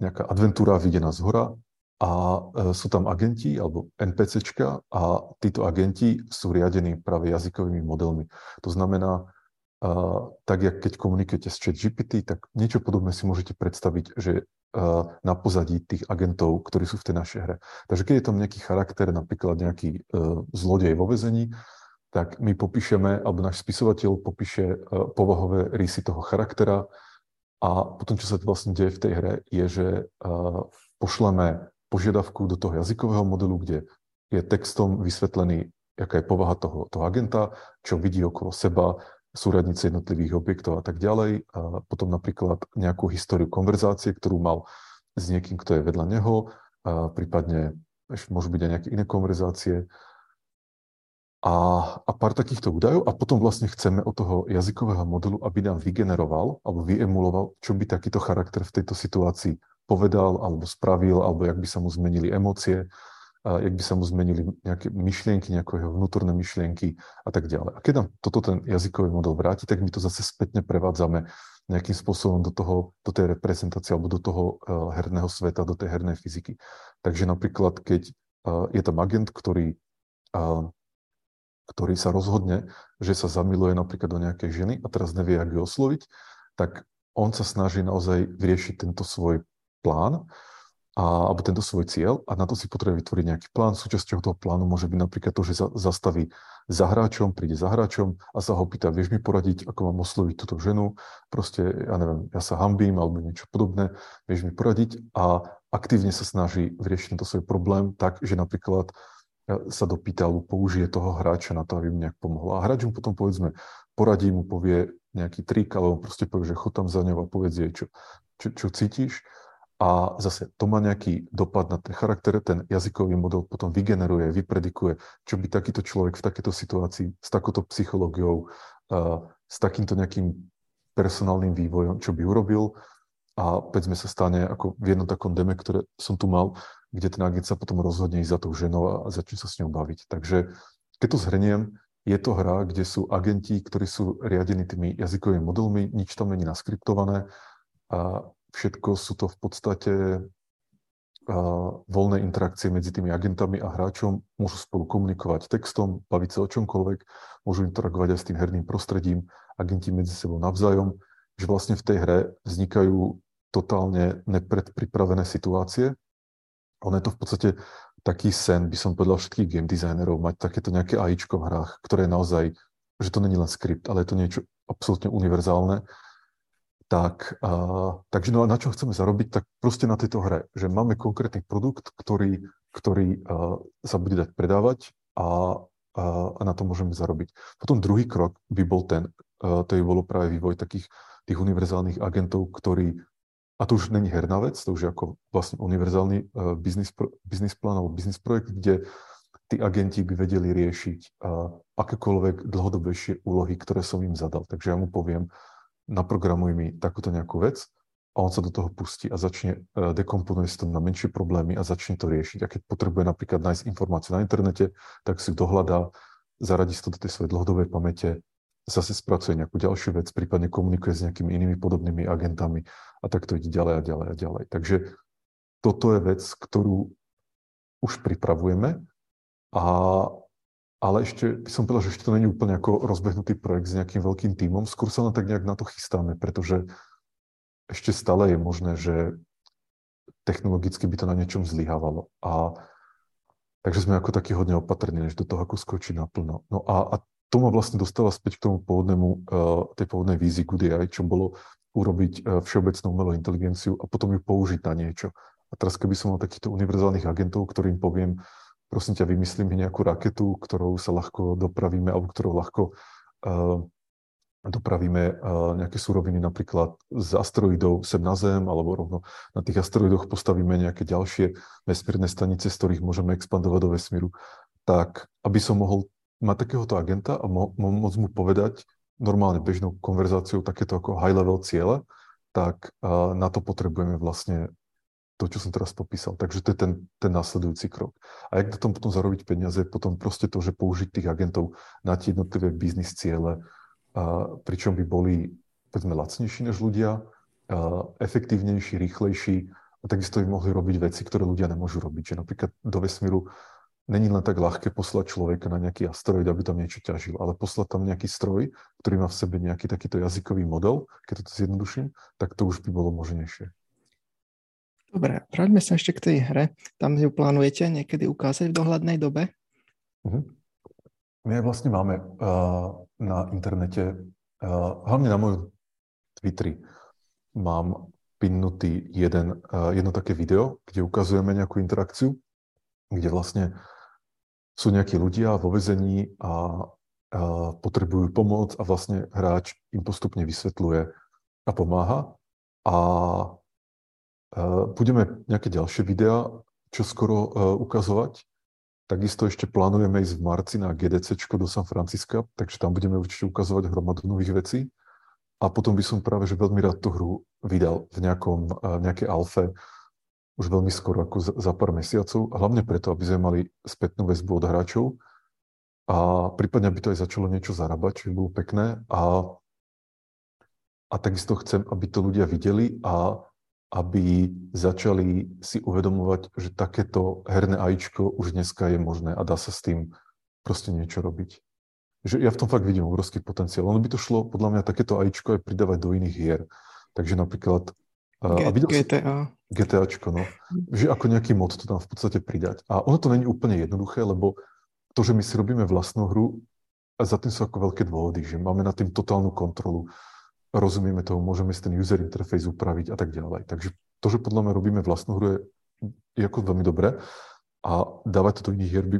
nejaká adventúra videná z hora a uh, sú tam agenti alebo NPCčka a títo agenti sú riadení práve jazykovými modelmi. To znamená, uh, tak jak keď komunikujete s ChatGPT, tak niečo podobné si môžete predstaviť, že uh, na pozadí tých agentov, ktorí sú v tej našej hre. Takže keď je tam nejaký charakter, napríklad nejaký uh, zlodej vo vezení, tak my popíšeme, alebo náš spisovateľ popíše uh, povahové rysy toho charaktera a potom, čo sa vlastne deje v tej hre, je, že pošleme požiadavku do toho jazykového modelu, kde je textom vysvetlený, aká je povaha toho, toho agenta, čo vidí okolo seba, súradnice jednotlivých objektov a tak ďalej. A potom napríklad nejakú históriu konverzácie, ktorú mal s niekým, kto je vedľa neho, a prípadne môžu byť aj nejaké iné konverzácie. A, a pár takýchto údajov. A potom vlastne chceme od toho jazykového modelu, aby nám vygeneroval alebo vyemuloval, čo by takýto charakter v tejto situácii povedal alebo spravil, alebo jak by sa mu zmenili emócie, jak by sa mu zmenili nejaké myšlienky, nejaké jeho vnútorné myšlienky a tak ďalej. A keď nám toto ten jazykový model vráti, tak my to zase spätne prevádzame nejakým spôsobom do, toho, do tej reprezentácie alebo do toho uh, herného sveta, do tej hernej fyziky. Takže napríklad, keď uh, je tam agent, ktorý uh, ktorý sa rozhodne, že sa zamiluje napríklad do nejakej ženy a teraz nevie, ako ju osloviť, tak on sa snaží naozaj vyriešiť tento svoj plán a, alebo tento svoj cieľ a na to si potrebuje vytvoriť nejaký plán. Súčasťou toho plánu môže byť napríklad to, že sa zastaví za hráčom, príde za hráčom a sa ho pýta, vieš mi poradiť, ako mám osloviť túto ženu, proste, ja neviem, ja sa hambím alebo niečo podobné, vieš mi poradiť a aktívne sa snaží vyriešiť tento svoj problém tak, že napríklad sa dopýta alebo použije toho hráča na to, aby mu nejak pomohol. A hráč mu potom povedzme poradí mu, povie nejaký trik, alebo proste povie, že chod tam za ňou a povedz jej, čo, čo, čo cítiš. A zase to má nejaký dopad na ten charakter, ten jazykový model potom vygeneruje, vypredikuje, čo by takýto človek v takéto situácii s takouto psychológiou, s takýmto nejakým personálnym vývojom, čo by urobil. A povedzme sa stane ako v jednom takom deme, ktoré som tu mal, kde ten agent sa potom rozhodne ísť za tou ženou a začne sa s ňou baviť. Takže keď to zhrniem, je to hra, kde sú agenti, ktorí sú riadení tými jazykovými modelmi, nič tam není naskriptované a všetko sú to v podstate voľné interakcie medzi tými agentami a hráčom, môžu spolu komunikovať textom, baviť sa o čomkoľvek, môžu interagovať aj s tým herným prostredím, agenti medzi sebou navzájom, že vlastne v tej hre vznikajú totálne nepredpripravené situácie. Ono je to v podstate taký sen, by som povedal všetkých game designerov, mať takéto nejaké AIčko v hrách, ktoré naozaj, že to není len skript, ale je to niečo absolútne univerzálne, tak, uh, takže no a na čo chceme zarobiť, tak proste na tejto hre, že máme konkrétny produkt, ktorý, ktorý uh, sa bude dať predávať a, uh, a na to môžeme zarobiť. Potom druhý krok by bol ten, uh, to by bolo práve vývoj takých tých univerzálnych agentov, ktorí, a to už není herná vec, to už je ako vlastne univerzálny business, business plán alebo business projekt, kde tí agenti by vedeli riešiť uh, akékoľvek dlhodobejšie úlohy, ktoré som im zadal. Takže ja mu poviem, naprogramuj mi takúto nejakú vec a on sa do toho pustí a začne e, dekomponovať to na menšie problémy a začne to riešiť. A keď potrebuje napríklad nájsť informáciu na internete, tak si dohľadá, zaradí si to do tej svojej dlhodobej pamäte, zase spracuje nejakú ďalšiu vec, prípadne komunikuje s nejakými inými podobnými agentami a tak to ide ďalej a ďalej a ďalej. Takže toto je vec, ktorú už pripravujeme a ale ešte by som povedal, že ešte to není úplne ako rozbehnutý projekt s nejakým veľkým tímom. Skôr sa len tak nejak na to chystáme, pretože ešte stále je možné, že technologicky by to na niečom zlyhávalo. A takže sme ako takí hodne opatrní, než do toho ako skočí naplno. No a, a to ma vlastne dostáva späť k tomu pôvodnému, uh, tej pôvodnej vízi Good AI, čo bolo urobiť uh, všeobecnú umelú inteligenciu a potom ju použiť na niečo. A teraz keby som mal takýchto univerzálnych agentov, ktorým poviem, prosím ťa, vymyslím mi nejakú raketu, ktorou sa ľahko dopravíme, alebo ktorou ľahko uh, dopravíme uh, nejaké súroviny napríklad z asteroidov sem na Zem, alebo rovno na tých asteroidoch postavíme nejaké ďalšie vesmírne stanice, z ktorých môžeme expandovať do vesmíru, tak aby som mohol mať takéhoto agenta a mo- môcť mu povedať normálne bežnou konverzáciou takéto ako high-level ciele, tak uh, na to potrebujeme vlastne to, čo som teraz popísal. Takže to je ten, ten následujúci krok. A jak na tom potom zarobiť peniaze, potom proste to, že použiť tých agentov na tie jednotlivé biznis ciele, pričom by boli, povedzme, lacnejší než ľudia, a, efektívnejší, rýchlejší a takisto by mohli robiť veci, ktoré ľudia nemôžu robiť. Že napríklad do vesmíru není len tak ľahké poslať človeka na nejaký asteroid, aby tam niečo ťažil, ale poslať tam nejaký stroj, ktorý má v sebe nejaký takýto jazykový model, keď to zjednoduším, tak to už by bolo možnejšie. Dobre, vráťme sa ešte k tej hre. Tam ju plánujete niekedy ukázať v dohľadnej dobe? Uh-huh. My vlastne máme uh, na internete, uh, hlavne na mojom Twitteri, mám pinnutý jeden, uh, jedno také video, kde ukazujeme nejakú interakciu, kde vlastne sú nejakí ľudia vo vezení a, a potrebujú pomoc a vlastne hráč im postupne vysvetľuje a pomáha. A Budeme nejaké ďalšie videá čo skoro uh, ukazovať. Takisto ešte plánujeme ísť v marci na GDC do San Francisca, takže tam budeme určite ukazovať hromadu nových vecí. A potom by som práve že veľmi rád tú hru vydal v nejakom, uh, nejakej alfe už veľmi skoro, ako za, pár mesiacov. Hlavne preto, aby sme mali spätnú väzbu od hráčov a prípadne, aby to aj začalo niečo zarábať, čo by bolo pekné. A, a takisto chcem, aby to ľudia videli a aby začali si uvedomovať, že takéto herné ajíčko už dneska je možné a dá sa s tým proste niečo robiť. Že ja v tom fakt vidím obrovský potenciál. Ono by to šlo podľa mňa takéto ajíčko aj pridávať do iných hier. Takže napríklad... G- a videl GTA. Si, GTAčko, no. Že ako nejaký mod to tam v podstate pridať. A ono to není úplne jednoduché, lebo to, že my si robíme vlastnú hru, a za tým sú ako veľké dôvody, že máme na tým totálnu kontrolu rozumieme tomu, môžeme si ten user interface upraviť a tak ďalej. Takže to, že podľa mňa robíme vlastnú hru, je, je ako veľmi dobré a dávať to do iných hier by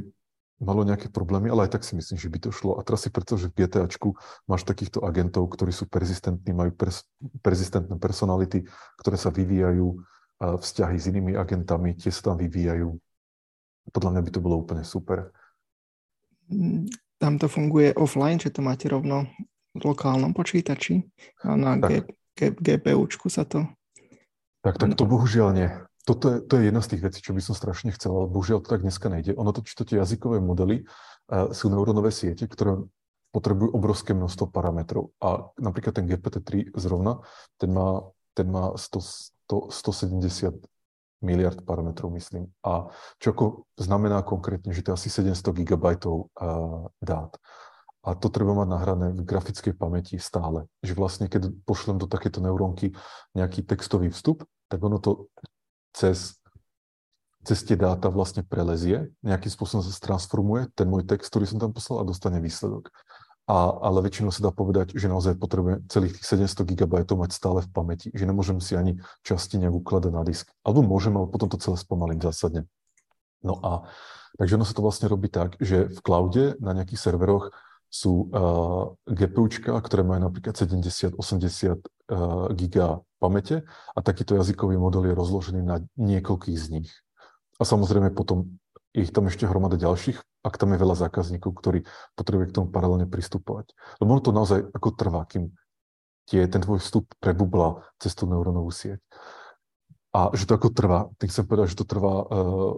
malo nejaké problémy, ale aj tak si myslím, že by to šlo. A teraz si predstav, že v GTAčku máš takýchto agentov, ktorí sú persistentní, majú pers- persistentné personality, ktoré sa vyvíjajú, vzťahy s inými agentami, tie sa tam vyvíjajú. Podľa mňa by to bolo úplne super. Mm, tam to funguje offline, že to máte rovno lokálnom počítači a na G, G, GPUčku sa to... Tak, tak to bohužiaľ nie. Toto je, to je jedna z tých vecí, čo by som strašne chcel, ale bohužiaľ to tak dneska nejde. Ono to, to tie jazykové modely uh, sú neurónové siete, ktoré potrebujú obrovské množstvo parametrov. A napríklad ten GPT-3 zrovna, ten má, ten má 100, 100, 170 miliard parametrov, myslím. A čo ako znamená konkrétne, že to je asi 700 GB dát. A to treba mať nahrané v grafickej pamäti stále. Že vlastne, keď pošlem do takéto neurónky nejaký textový vstup, tak ono to cez, cez tie dáta vlastne prelezie, nejakým spôsobom sa transformuje ten môj text, ktorý som tam poslal a dostane výsledok. A, ale väčšinou sa dá povedať, že naozaj potrebujem celých tých 700 GB mať stále v pamäti, že nemôžem si ani časti nejak ukladať na disk. Alebo môžem, ale potom to celé spomalím zásadne. No a takže ono sa to vlastne robí tak, že v cloude na nejakých serveroch sú uh, GPUčka, ktoré majú napríklad 70-80 uh, giga pamäte a takýto jazykový model je rozložený na niekoľkých z nich. A samozrejme potom je ich tam ešte hromada ďalších, ak tam je veľa zákazníkov, ktorí potrebujú k tomu paralelne pristupovať. Lebo ono to naozaj ako trvá, kým tie, ten tvoj vstup prebubla cez tú neurónovú sieť. A že to ako trvá, tým chcem povedať, že to trvá uh,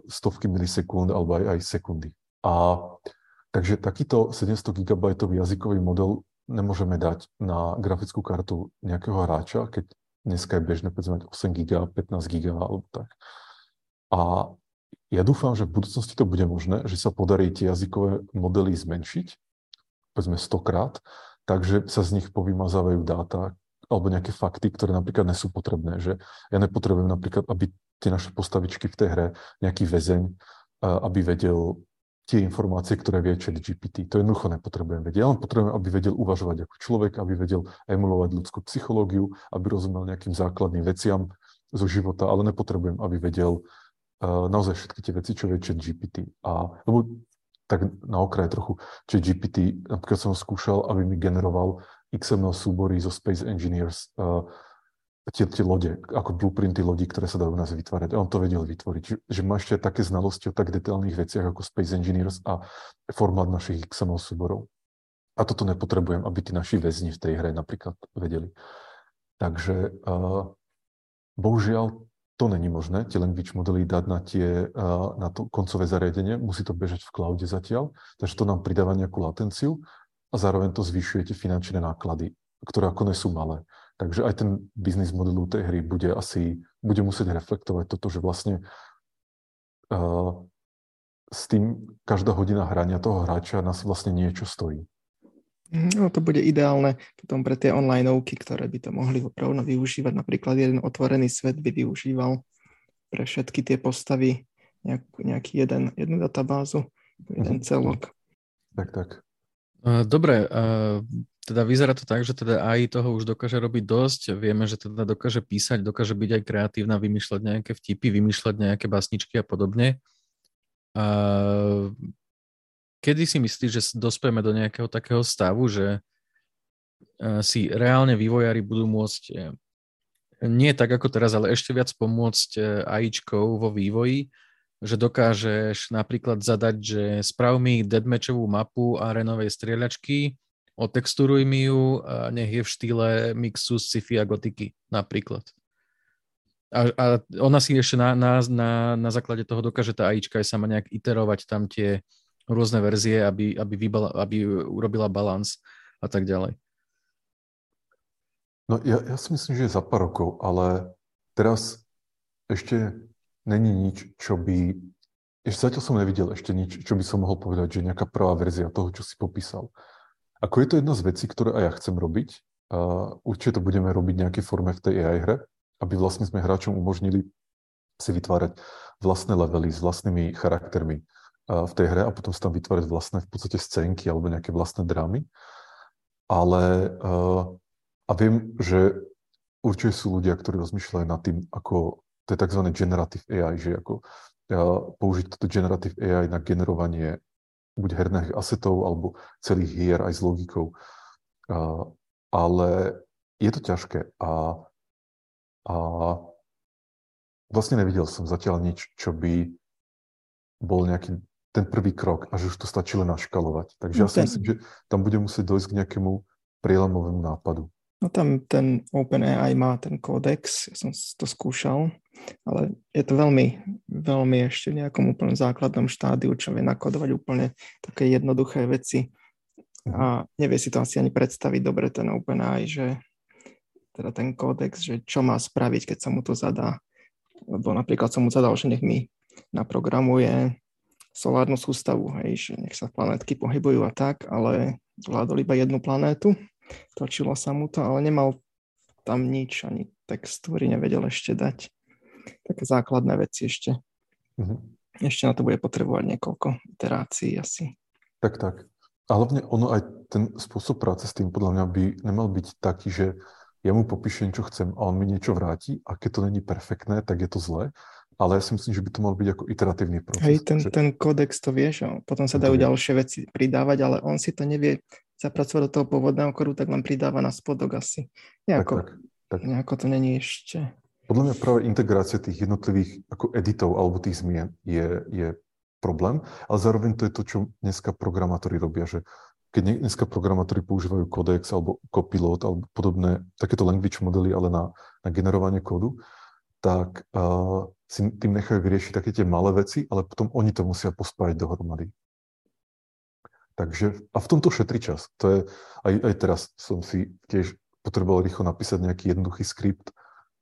stovky milisekúnd alebo aj, aj sekundy. A Takže takýto 700 GB jazykový model nemôžeme dať na grafickú kartu nejakého hráča, keď dneska je bežné povedzme, mať 8 GB, 15 GB alebo tak. A ja dúfam, že v budúcnosti to bude možné, že sa podarí tie jazykové modely zmenšiť, povedzme 100 krát, takže sa z nich povymazávajú dáta alebo nejaké fakty, ktoré napríklad nie sú potrebné. Že ja nepotrebujem napríklad, aby tie naše postavičky v tej hre, nejaký väzeň, aby vedel tie informácie, ktoré vie chat GPT. To jednoducho nepotrebujem vedieť. Ja len potrebujem, aby vedel uvažovať ako človek, aby vedel emulovať ľudskú psychológiu, aby rozumel nejakým základným veciam zo života, ale nepotrebujem, aby vedel uh, naozaj všetky tie veci, čo vie chat GPT. A, lebo tak na okraj trochu, chat GPT, napríklad som skúšal, aby mi generoval XML súbory zo Space Engineers uh, tie, tie lode, ako blueprinty lodí, ktoré sa dajú u nás vytvárať. A on to vedel vytvoriť. Že, že má ešte také znalosti o tak detailných veciach ako Space Engineers a formát našich XML súborov. A toto nepotrebujem, aby tí naši väzni v tej hre napríklad vedeli. Takže uh, bohužiaľ to není možné, tie language modely dať na, tie, uh, na to koncové zariadenie, musí to bežať v cloude zatiaľ, takže to nám pridáva nejakú latenciu a zároveň to zvyšuje tie finančné náklady, ktoré ako nie sú malé. Takže aj ten biznis modelu tej hry bude asi, bude musieť reflektovať toto, že vlastne uh, s tým každá hodina hrania toho hráča nás vlastne niečo stojí. Mhm, no to bude ideálne potom pre tie online ktoré by to mohli opravdu využívať. Napríklad jeden otvorený svet by využíval pre všetky tie postavy nejak, nejaký jeden, jednu databázu, jeden mhm. celok. Tak, tak. Dobre, teda vyzerá to tak, že teda AI toho už dokáže robiť dosť. Vieme, že teda dokáže písať, dokáže byť aj kreatívna, vymýšľať nejaké vtipy, vymýšľať nejaké básničky a podobne. A kedy si myslíš, že dospieme do nejakého takého stavu, že si reálne vývojári budú môcť e, nie tak ako teraz, ale ešte viac pomôcť e, AIčkou vo vývoji, že dokážeš napríklad zadať, že sprav mi deadmatchovú mapu arenovej strieľačky, otexturuj mi ju a nech je v štýle mixu sci-fi a gotiky napríklad. A, a ona si ešte na, na, na, na základe toho dokáže tá AIčka aj sama nejak iterovať tam tie rôzne verzie, aby, aby, vybala, aby urobila balans a tak ďalej. No ja, ja si myslím, že za pár rokov, ale teraz ešte není nič, čo by... Ešte zatiaľ som nevidel ešte nič, čo by som mohol povedať, že nejaká prvá verzia toho, čo si popísal. Ako je to jedna z vecí, ktoré aj ja chcem robiť, a určite to budeme robiť v nejakej forme v tej AI hre, aby vlastne sme hráčom umožnili si vytvárať vlastné levely s vlastnými charaktermi v tej hre a potom si tam vytvárať vlastné v podstate scénky alebo nejaké vlastné drámy. Ale a viem, že určite sú ľudia, ktorí rozmýšľajú nad tým, ako to je tzv. generative AI, že ako použiť toto generative AI na generovanie buď herných asetov, alebo celých hier aj s logikou. Uh, ale je to ťažké a, a vlastne nevidel som zatiaľ nič, čo by bol nejaký ten prvý krok a že už to stačí len naškalovať. Takže ja si myslím, že tam bude musieť dojsť k nejakému prielomovému nápadu. No tam ten OpenAI má ten kódex, ja som to skúšal, ale je to veľmi, veľmi ešte v nejakom úplne základnom štádiu, čo vie nakodovať úplne také jednoduché veci. A nevie si to asi ani predstaviť dobre ten OpenAI, že teda ten kódex, že čo má spraviť, keď sa mu to zadá. Lebo napríklad som mu zadal, že nech mi naprogramuje solárnu sústavu, hej, že nech sa planetky pohybujú a tak, ale vládol iba jednu planétu, točilo sa mu to, ale nemal tam nič, ani text, ktorý nevedel ešte dať. Také základné veci ešte. Mm-hmm. Ešte na to bude potrebovať niekoľko iterácií asi. Tak, tak. A hlavne ono aj ten spôsob práce s tým podľa mňa by nemal byť taký, že ja mu popíšem, čo chcem a on mi niečo vráti a keď to není perfektné, tak je to zlé ale ja si myslím, že by to mal byť ako iteratívny proces. Hej, ten, že... ten kódex to vie, že potom sa dajú ďalšie veci pridávať, ale on si to nevie zapracovať do toho pôvodného kódu, tak len pridáva na spodok asi. Nejako, tak, tak, tak. nejako to není ešte. Podľa mňa práve integrácia tých jednotlivých ako editov alebo tých zmien je, je problém, ale zároveň to je to, čo dneska programátori robia, že keď dneska programátori používajú Codex alebo Copilot alebo podobné takéto language modely, ale na, na generovanie kódu, tak uh, si tým nechajú vyriešiť také tie malé veci, ale potom oni to musia pospájať dohromady. Takže, a v tomto šetrí čas. To je, aj, aj teraz som si tiež potreboval rýchlo napísať nejaký jednoduchý skript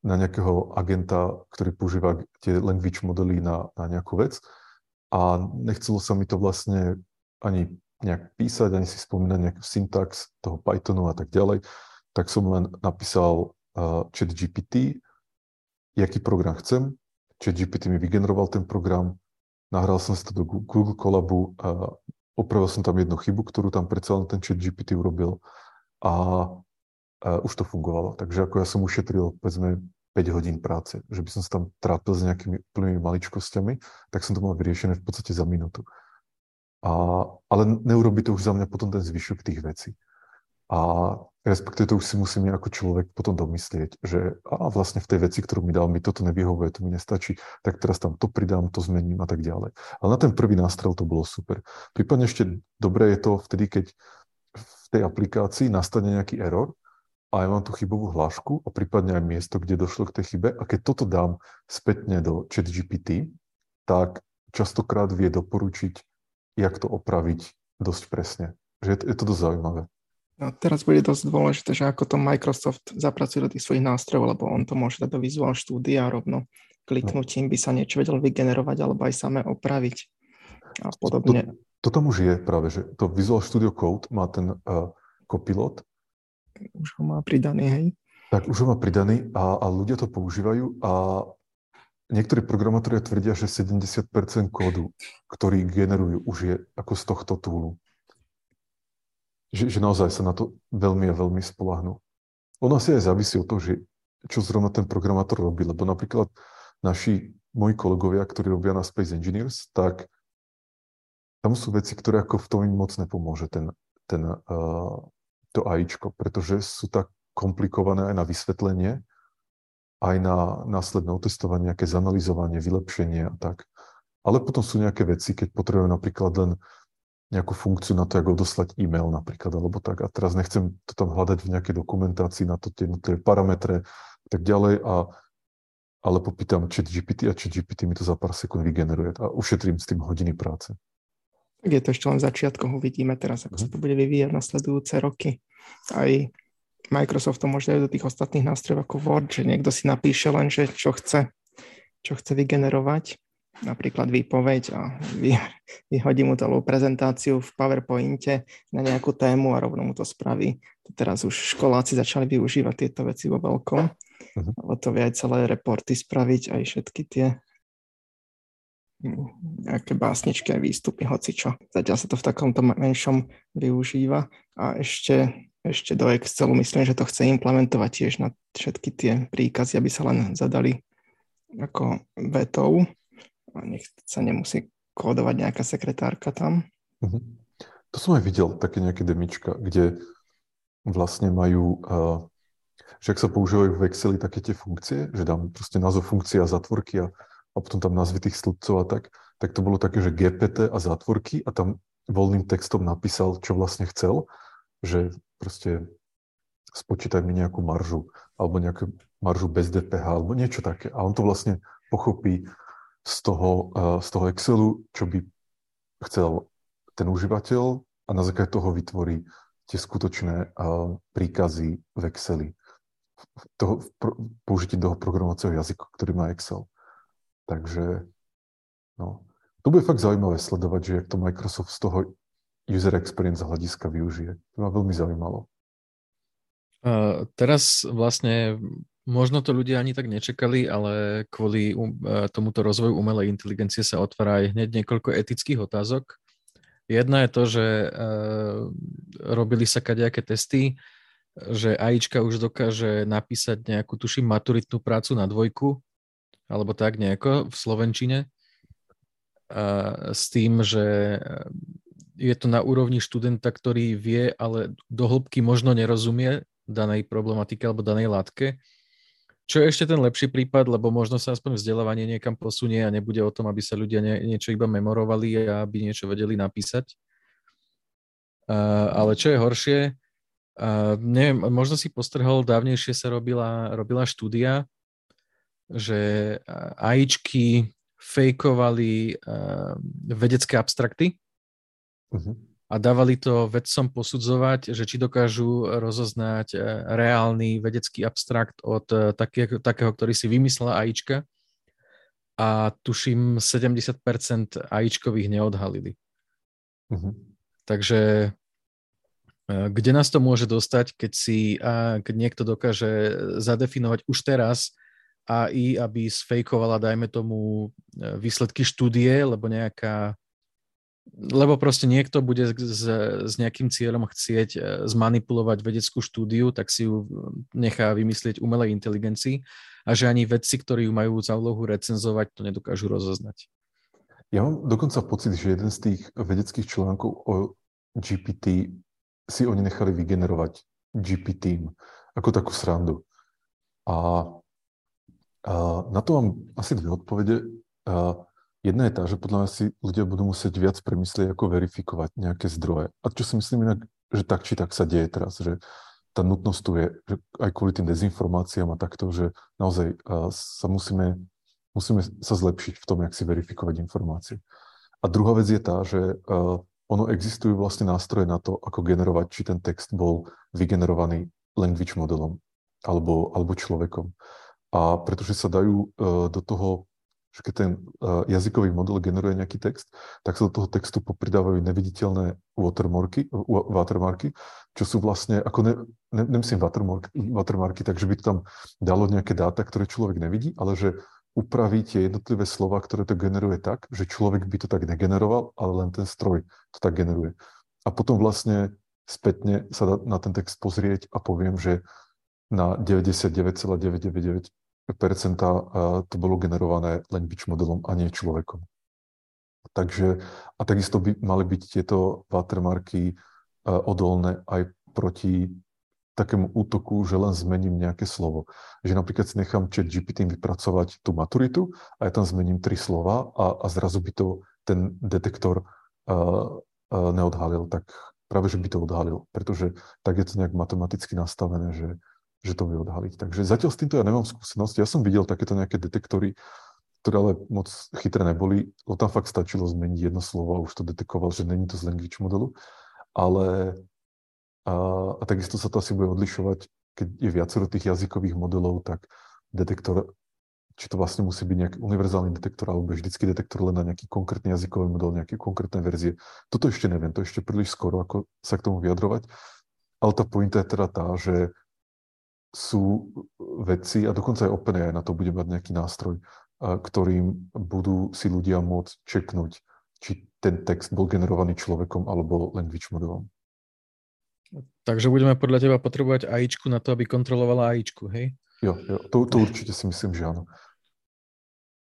na nejakého agenta, ktorý používa tie language modely na, na nejakú vec. A nechcelo sa mi to vlastne ani nejak písať, ani si spomínať nejaký syntax toho Pythonu a tak ďalej. Tak som len napísal uh, chat GPT, jaký program chcem. Čiže GPT mi vygeneroval ten program, nahral som si to do Google Colabu a opravil som tam jednu chybu, ktorú tam predsa len ten chat GPT urobil a, a už to fungovalo. Takže ako ja som ušetril, povedzme, 5 hodín práce, že by som sa tam trápil s nejakými úplnými maličkosťami, tak som to mal vyriešené v podstate za minútu. A, ale neurobi to už za mňa potom ten zvyšok tých vecí. A respektíve to už si musím ako človek potom domyslieť, že a vlastne v tej veci, ktorú mi dal, mi toto nevyhovuje, to mi nestačí, tak teraz tam to pridám, to zmením a tak ďalej. Ale na ten prvý nástrel to bolo super. Prípadne ešte dobré je to vtedy, keď v tej aplikácii nastane nejaký error a ja mám tú chybovú hlášku a prípadne aj miesto, kde došlo k tej chybe a keď toto dám spätne do ChatGPT, tak častokrát vie doporučiť, jak to opraviť dosť presne. Že je to dosť zaujímavé. No, teraz bude dosť dôležité, že ako to Microsoft zapracuje do tých svojich nástrojov, lebo on to môže dať do Visual Studia rovno kliknutím by sa niečo vedel vygenerovať alebo aj samé opraviť a podobne. To, to tam už je práve, že to Visual Studio Code má ten uh, copilot. Už ho má pridaný, hej? Tak už ho má pridaný a, a ľudia to používajú a niektorí programátori tvrdia, že 70% kódu, ktorý generujú, už je ako z tohto túlu že, že naozaj sa na to veľmi a veľmi spolahnú. Ono asi aj závisí od toho, že čo zrovna ten programátor robí, lebo napríklad naši, moji kolegovia, ktorí robia na Space Engineers, tak tam sú veci, ktoré ako v tom im moc nepomôže, ten, ten, uh, to AIčko, pretože sú tak komplikované aj na vysvetlenie, aj na následné otestovanie, nejaké zanalizovanie, vylepšenie a tak. Ale potom sú nejaké veci, keď potrebujú napríklad len nejakú funkciu na to, ako odoslať e-mail napríklad, alebo tak. A teraz nechcem to tam hľadať v nejakej dokumentácii na to tie jednotlivé parametre a tak ďalej, a, ale popýtam chat GPT a chat GPT mi to za pár sekúnd vygeneruje a ušetrím s tým hodiny práce. Tak je to ešte len začiatkom, uvidíme teraz, ako sa to bude vyvíjať nasledujúce roky. Aj Microsoft to dať do tých ostatných nástrojov ako Word, že niekto si napíše len, že čo chce, čo chce vygenerovať napríklad výpoveď a vy, vyhodí mu celú prezentáciu v PowerPointe na nejakú tému a rovno mu to spraví. Teraz už školáci začali využívať tieto veci vo veľkom, uh-huh. ale to vie aj celé reporty spraviť, aj všetky tie hm, nejaké básničky a výstupy, hoci čo. Zatiaľ sa to v takomto menšom využíva a ešte, ešte do Excelu myslím, že to chce implementovať tiež na všetky tie príkazy, aby sa len zadali ako vetou nech sa nemusí kódovať nejaká sekretárka tam. Uh-huh. To som aj videl, také nejaké demička, kde vlastne majú, uh, že ak sa používajú v Exceli také tie funkcie, že dám proste názov funkcie a zatvorky a, a potom tam názvy tých slupcov a tak, tak to bolo také, že GPT a zatvorky a tam voľným textom napísal, čo vlastne chcel, že proste spočítaj mi nejakú maržu alebo nejakú maržu bez DPH alebo niečo také. A on to vlastne pochopí z toho, eh, z toho Excelu, čo by chcel ten užívateľ a na základe toho vytvorí tie skutočné eh, príkazy v Exceli. Toho, použití toho programovacieho jazyka, ktorý má Excel. Takže no, to bude fakt zaujímavé sledovať, že jak to Microsoft z toho user experience hľadiska využije. To ma veľmi zaujímalo. Uh, teraz vlastne možno to ľudia ani tak nečakali, ale kvôli um, tomuto rozvoju umelej inteligencie sa otvára aj hneď niekoľko etických otázok. Jedna je to, že uh, robili sa kadejaké testy, že AIčka už dokáže napísať nejakú, tuším, maturitnú prácu na dvojku, alebo tak nejako v Slovenčine s tým, že je to na úrovni študenta, ktorý vie, ale do hĺbky možno nerozumie danej problematike alebo danej látke. Čo je ešte ten lepší prípad, lebo možno sa aspoň vzdelávanie niekam posunie a nebude o tom, aby sa ľudia nie, niečo iba memorovali a aby niečo vedeli napísať. Uh, ale čo je horšie, uh, neviem, možno si postrhol, dávnejšie sa robila, robila štúdia, že AIčky fejkovali uh, vedecké abstrakty uh-huh. A dávali to vedcom posudzovať, že či dokážu rozoznať uh, reálny vedecký abstrakt od uh, takého, takého, ktorý si vymyslela AIčka a tuším 70% AIčkových neodhalili. Uh-huh. Takže kde nás to môže dostať, keď, si, keď niekto dokáže zadefinovať už teraz AI, aby sfejkovala, dajme tomu, e, výsledky štúdie, lebo nejaká lebo proste niekto bude s, s nejakým cieľom chcieť e, zmanipulovať vedeckú štúdiu, tak si ju nechá vymyslieť umelej inteligencii a že ani vedci, ktorí ju majú za úlohu recenzovať, to nedokážu rozoznať. Ja mám dokonca pocit, že jeden z tých vedeckých článkov o GPT si oni nechali vygenerovať GPT ako takú srandu. A na to mám asi dve odpovede. Jedna je tá, že podľa mňa si ľudia budú musieť viac premyslieť, ako verifikovať nejaké zdroje. A čo si myslím inak, že tak či tak sa deje teraz, že tá nutnosť tu je, že aj kvôli tým dezinformáciám a takto, že naozaj sa musíme, musíme sa zlepšiť v tom, jak si verifikovať informácie. A druhá vec je tá, že ono existujú vlastne nástroje na to, ako generovať, či ten text bol vygenerovaný language modelom alebo, alebo človekom. A pretože sa dajú uh, do toho, že keď ten uh, jazykový model generuje nejaký text, tak sa do toho textu popridávajú neviditeľné watermarky, watermarky čo sú vlastne, ako ne, ne, nemyslím watermark, watermarky, takže by to tam dalo nejaké dáta, ktoré človek nevidí, ale že upraví tie jednotlivé slova, ktoré to generuje tak, že človek by to tak negeneroval, ale len ten stroj to tak generuje. A potom vlastne spätne sa na ten text pozrieť a poviem, že na 99,999 to bolo generované language modelom a nie človekom. Takže, a takisto by mali byť tieto watermarky odolné aj proti takému útoku, že len zmením nejaké slovo. Že napríklad si nechám chat GPT vypracovať tú maturitu a ja tam zmením tri slova a, a zrazu by to ten detektor uh, uh, neodhalil, tak práve, že by to odhalil, pretože tak je to nejak matematicky nastavené, že že to vie odhaliť. Takže zatiaľ s týmto ja nemám skúsenosť. Ja som videl takéto nejaké detektory, ktoré ale moc chytré neboli, lebo tam fakt stačilo zmeniť jedno slovo a už to detekoval, že není to z language modelu. Ale a, a takisto sa to asi bude odlišovať, keď je viacero tých jazykových modelov, tak detektor, či to vlastne musí byť nejaký univerzálny detektor, alebo vždycky detektor len na nejaký konkrétny jazykový model, nejaké konkrétne verzie. Toto ešte neviem, to ešte príliš skoro, ako sa k tomu vyjadrovať. Ale tá pointa je teda tá, že sú veci, a dokonca aj OpenAI na to bude mať nejaký nástroj, ktorým budú si ľudia môcť čeknúť, či ten text bol generovaný človekom alebo language modelom. Takže budeme podľa teba potrebovať AIčku na to, aby kontrolovala AIčku, hej? Jo, jo to, to určite si myslím, že áno.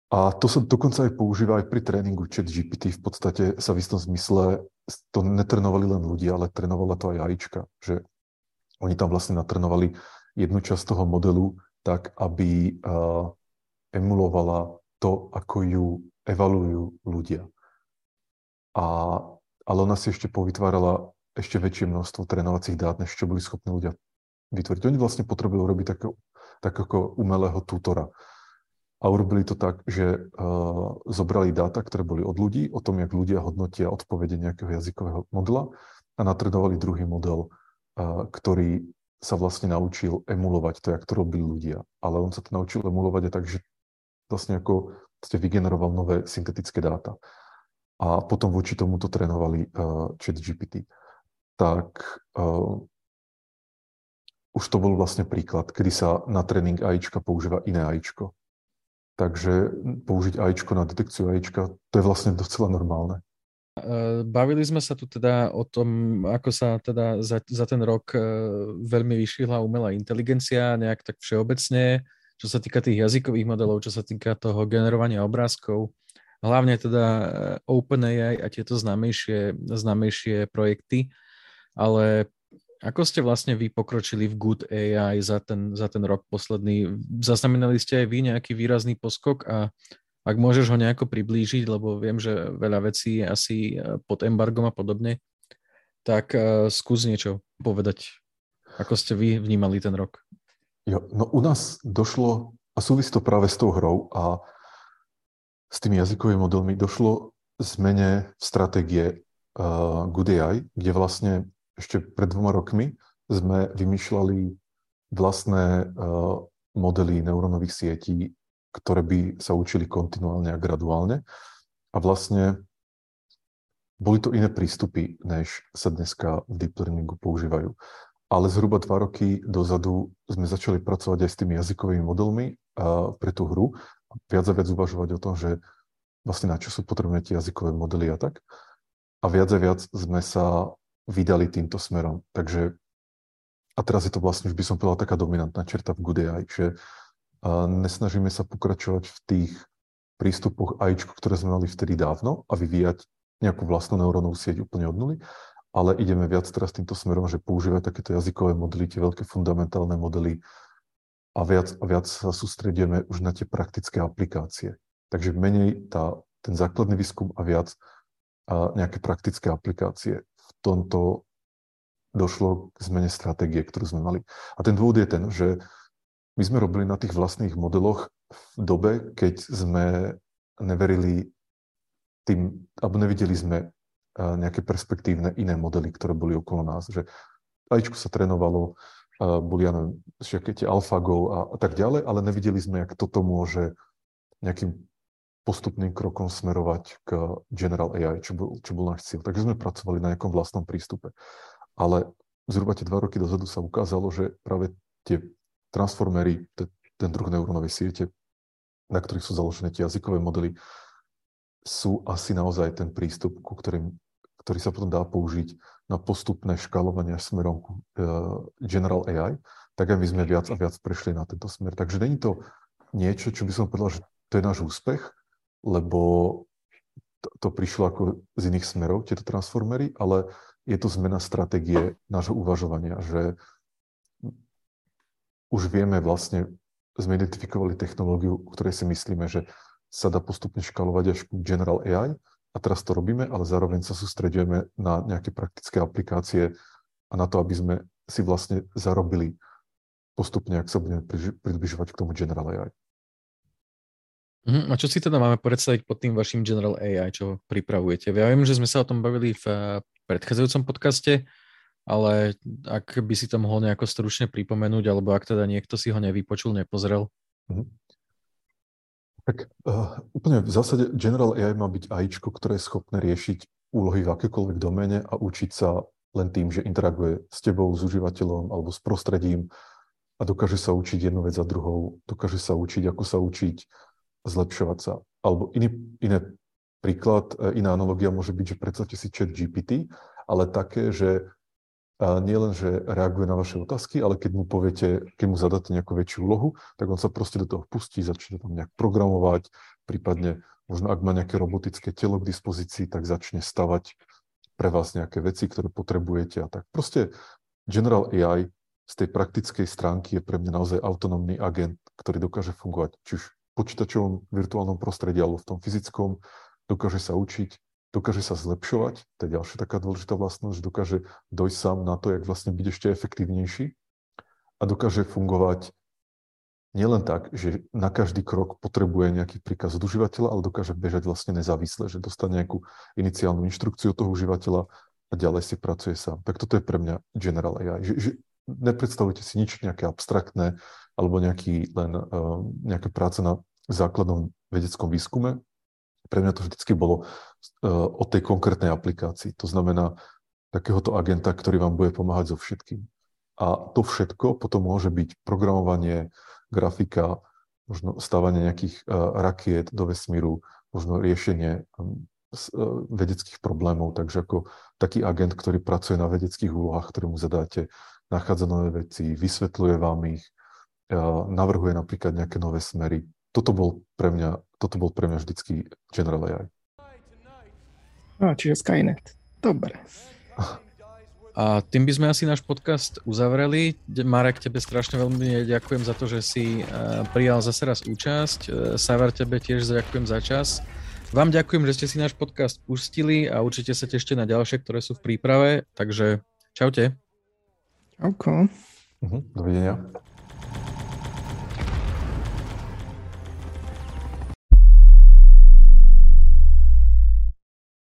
A to sa dokonca aj používa aj pri tréningu chat GPT. V podstate sa v istom zmysle to netrenovali len ľudia, ale trenovala to aj AIčka. Že oni tam vlastne natrenovali jednu časť toho modelu tak, aby emulovala to, ako ju evaluujú ľudia. A, ale ona si ešte povytvárala ešte väčšie množstvo trénovacích dát, než čo boli schopní ľudia vytvoriť. Oni vlastne potrebovali robiť tak, tak ako umelého tutora. A urobili to tak, že uh, zobrali dáta, ktoré boli od ľudí, o tom, jak ľudia hodnotia odpovede nejakého jazykového modela a natrenovali druhý model, uh, ktorý sa vlastne naučil emulovať to, jak to robili ľudia. Ale on sa to naučil emulovať aj tak, vlastne ako ste vygeneroval nové syntetické dáta. A potom voči tomu to trénovali uh, chat GPT. Tak uh, už to bol vlastne príklad, kedy sa na tréning AIčka používa iné AIčko. Takže použiť AIčko na detekciu AIčka, to je vlastne docela normálne. Bavili sme sa tu teda o tom, ako sa teda za, za ten rok veľmi vyšvihla umelá inteligencia, nejak tak všeobecne, čo sa týka tých jazykových modelov, čo sa týka toho generovania obrázkov, hlavne teda OpenAI a tieto známejšie, známejšie projekty, ale ako ste vlastne vy pokročili v Good AI za ten, za ten rok posledný? Zaznamenali ste aj vy nejaký výrazný poskok a ak môžeš ho nejako priblížiť, lebo viem, že veľa vecí je asi e, pod embargom a podobne, tak uh, skús niečo povedať. Ako ste vy vnímali ten rok? Jo, no u nás došlo, a súvisí to práve s tou hrou a s tými jazykovými modelmi, došlo zmene stratégie uh, Good AI, kde vlastne ešte pred dvoma rokmi sme vymýšľali vlastné uh, modely neurónových sietí, ktoré by sa učili kontinuálne a graduálne. A vlastne boli to iné prístupy, než sa dneska v deep learningu používajú. Ale zhruba dva roky dozadu sme začali pracovať aj s tými jazykovými modelmi pre tú hru. Viac a viac uvažovať o tom, že vlastne na čo sú potrebné tie jazykové modely a tak. A viac a viac sme sa vydali týmto smerom. Takže, a teraz je to vlastne, už by som povedal, taká dominantná čerta v Good AI, že a nesnažíme sa pokračovať v tých prístupoch AI, ktoré sme mali vtedy dávno a vyvíjať nejakú vlastnú neurónovú sieť úplne od nuly, ale ideme viac teraz týmto smerom, že používať takéto jazykové modely, tie veľké fundamentálne modely a viac a viac sa sústredíme už na tie praktické aplikácie. Takže menej tá, ten základný výskum a viac a nejaké praktické aplikácie tomto došlo k zmene stratégie, ktorú sme mali. A ten dôvod je ten, že my sme robili na tých vlastných modeloch v dobe, keď sme neverili tým, alebo nevideli sme nejaké perspektívne iné modely, ktoré boli okolo nás. Že AIčko sa trénovalo, boli, ja neviem, všetky tie AlphaGo a, a tak ďalej, ale nevideli sme, jak toto môže nejakým postupným krokom smerovať k General AI, čo bol, čo bol náš cieľ. Takže sme pracovali na nejakom vlastnom prístupe. Ale zhruba tie dva roky dozadu sa ukázalo, že práve tie transformery, ten druh neurónovej siete, na ktorých sú založené tie jazykové modely, sú asi naozaj ten prístup, ku ktorým, ktorý sa potom dá použiť na postupné škálovanie smerom ku uh, General AI, tak aj my sme viac a viac prešli na tento smer. Takže není to niečo, čo by som povedal, že to je náš úspech, lebo to, to prišlo ako z iných smerov, tieto transformery, ale je to zmena stratégie nášho uvažovania, že už vieme vlastne, sme identifikovali technológiu, o ktorej si myslíme, že sa dá postupne škalovať až ku General AI a teraz to robíme, ale zároveň sa sústredujeme na nejaké praktické aplikácie a na to, aby sme si vlastne zarobili postupne, ak sa budeme približovať k tomu General AI. Uh-huh. A čo si teda máme predstaviť pod tým vašim General AI, čo pripravujete? Ja viem, že sme sa o tom bavili v eh, predchádzajúcom podcaste, ale ak by si to mohol nejako stručne pripomenúť, alebo ak teda niekto si ho nevypočul, nepozrel. Uh-huh. Tak uh, úplne v zásade General AI má byť AIčko, ktoré je schopné riešiť úlohy v akékoľvek doméne a učiť sa len tým, že interaguje s tebou, s užívateľom alebo s prostredím a dokáže sa učiť jednu vec za druhou, dokáže sa učiť, ako sa učiť zlepšovať sa. Alebo iný, iné príklad, e, iná analogia môže byť, že predstavte si chat GPT, ale také, že nie len, že reaguje na vaše otázky, ale keď mu poviete, keď mu zadáte nejakú väčšiu úlohu, tak on sa proste do toho pustí, začne tam nejak programovať, prípadne možno ak má nejaké robotické telo k dispozícii, tak začne stavať pre vás nejaké veci, ktoré potrebujete a tak. Proste General AI z tej praktickej stránky je pre mňa naozaj autonómny agent, ktorý dokáže fungovať či už počítačovom virtuálnom prostredí alebo v tom fyzickom, dokáže sa učiť, dokáže sa zlepšovať, to je ďalšia taká dôležitá vlastnosť, že dokáže dojsť sám na to, jak vlastne byť ešte efektívnejší a dokáže fungovať nielen tak, že na každý krok potrebuje nejaký príkaz od užívateľa, ale dokáže bežať vlastne nezávisle, že dostane nejakú iniciálnu inštrukciu toho užívateľa a ďalej si pracuje sám. Tak toto je pre mňa General AI. Že, že nepredstavujte si nič nejaké abstraktné alebo nejaký len uh, nejaké práce na základnom vedeckom výskume. Pre mňa to vždycky bolo uh, o tej konkrétnej aplikácii. To znamená takéhoto agenta, ktorý vám bude pomáhať so všetkým. A to všetko potom môže byť programovanie, grafika, možno stávanie nejakých uh, rakiet do vesmíru, možno riešenie um, vedeckých problémov. Takže ako taký agent, ktorý pracuje na vedeckých úlohách, ktoré mu zadáte, nachádza nové veci, vysvetľuje vám ich, navrhuje napríklad nejaké nové smery. Toto bol pre mňa, toto bol pre mňa vždycky General AI. A, čiže Skynet. Dobre. A tým by sme asi náš podcast uzavreli. Marek, tebe strašne veľmi ďakujem za to, že si prijal zase raz účasť. E, Saver, tebe tiež ďakujem za čas. Vám ďakujem, že ste si náš podcast pustili a určite sa tešte na ďalšie, ktoré sú v príprave. Takže čaute. Čauko. Uh-huh, dovidenia.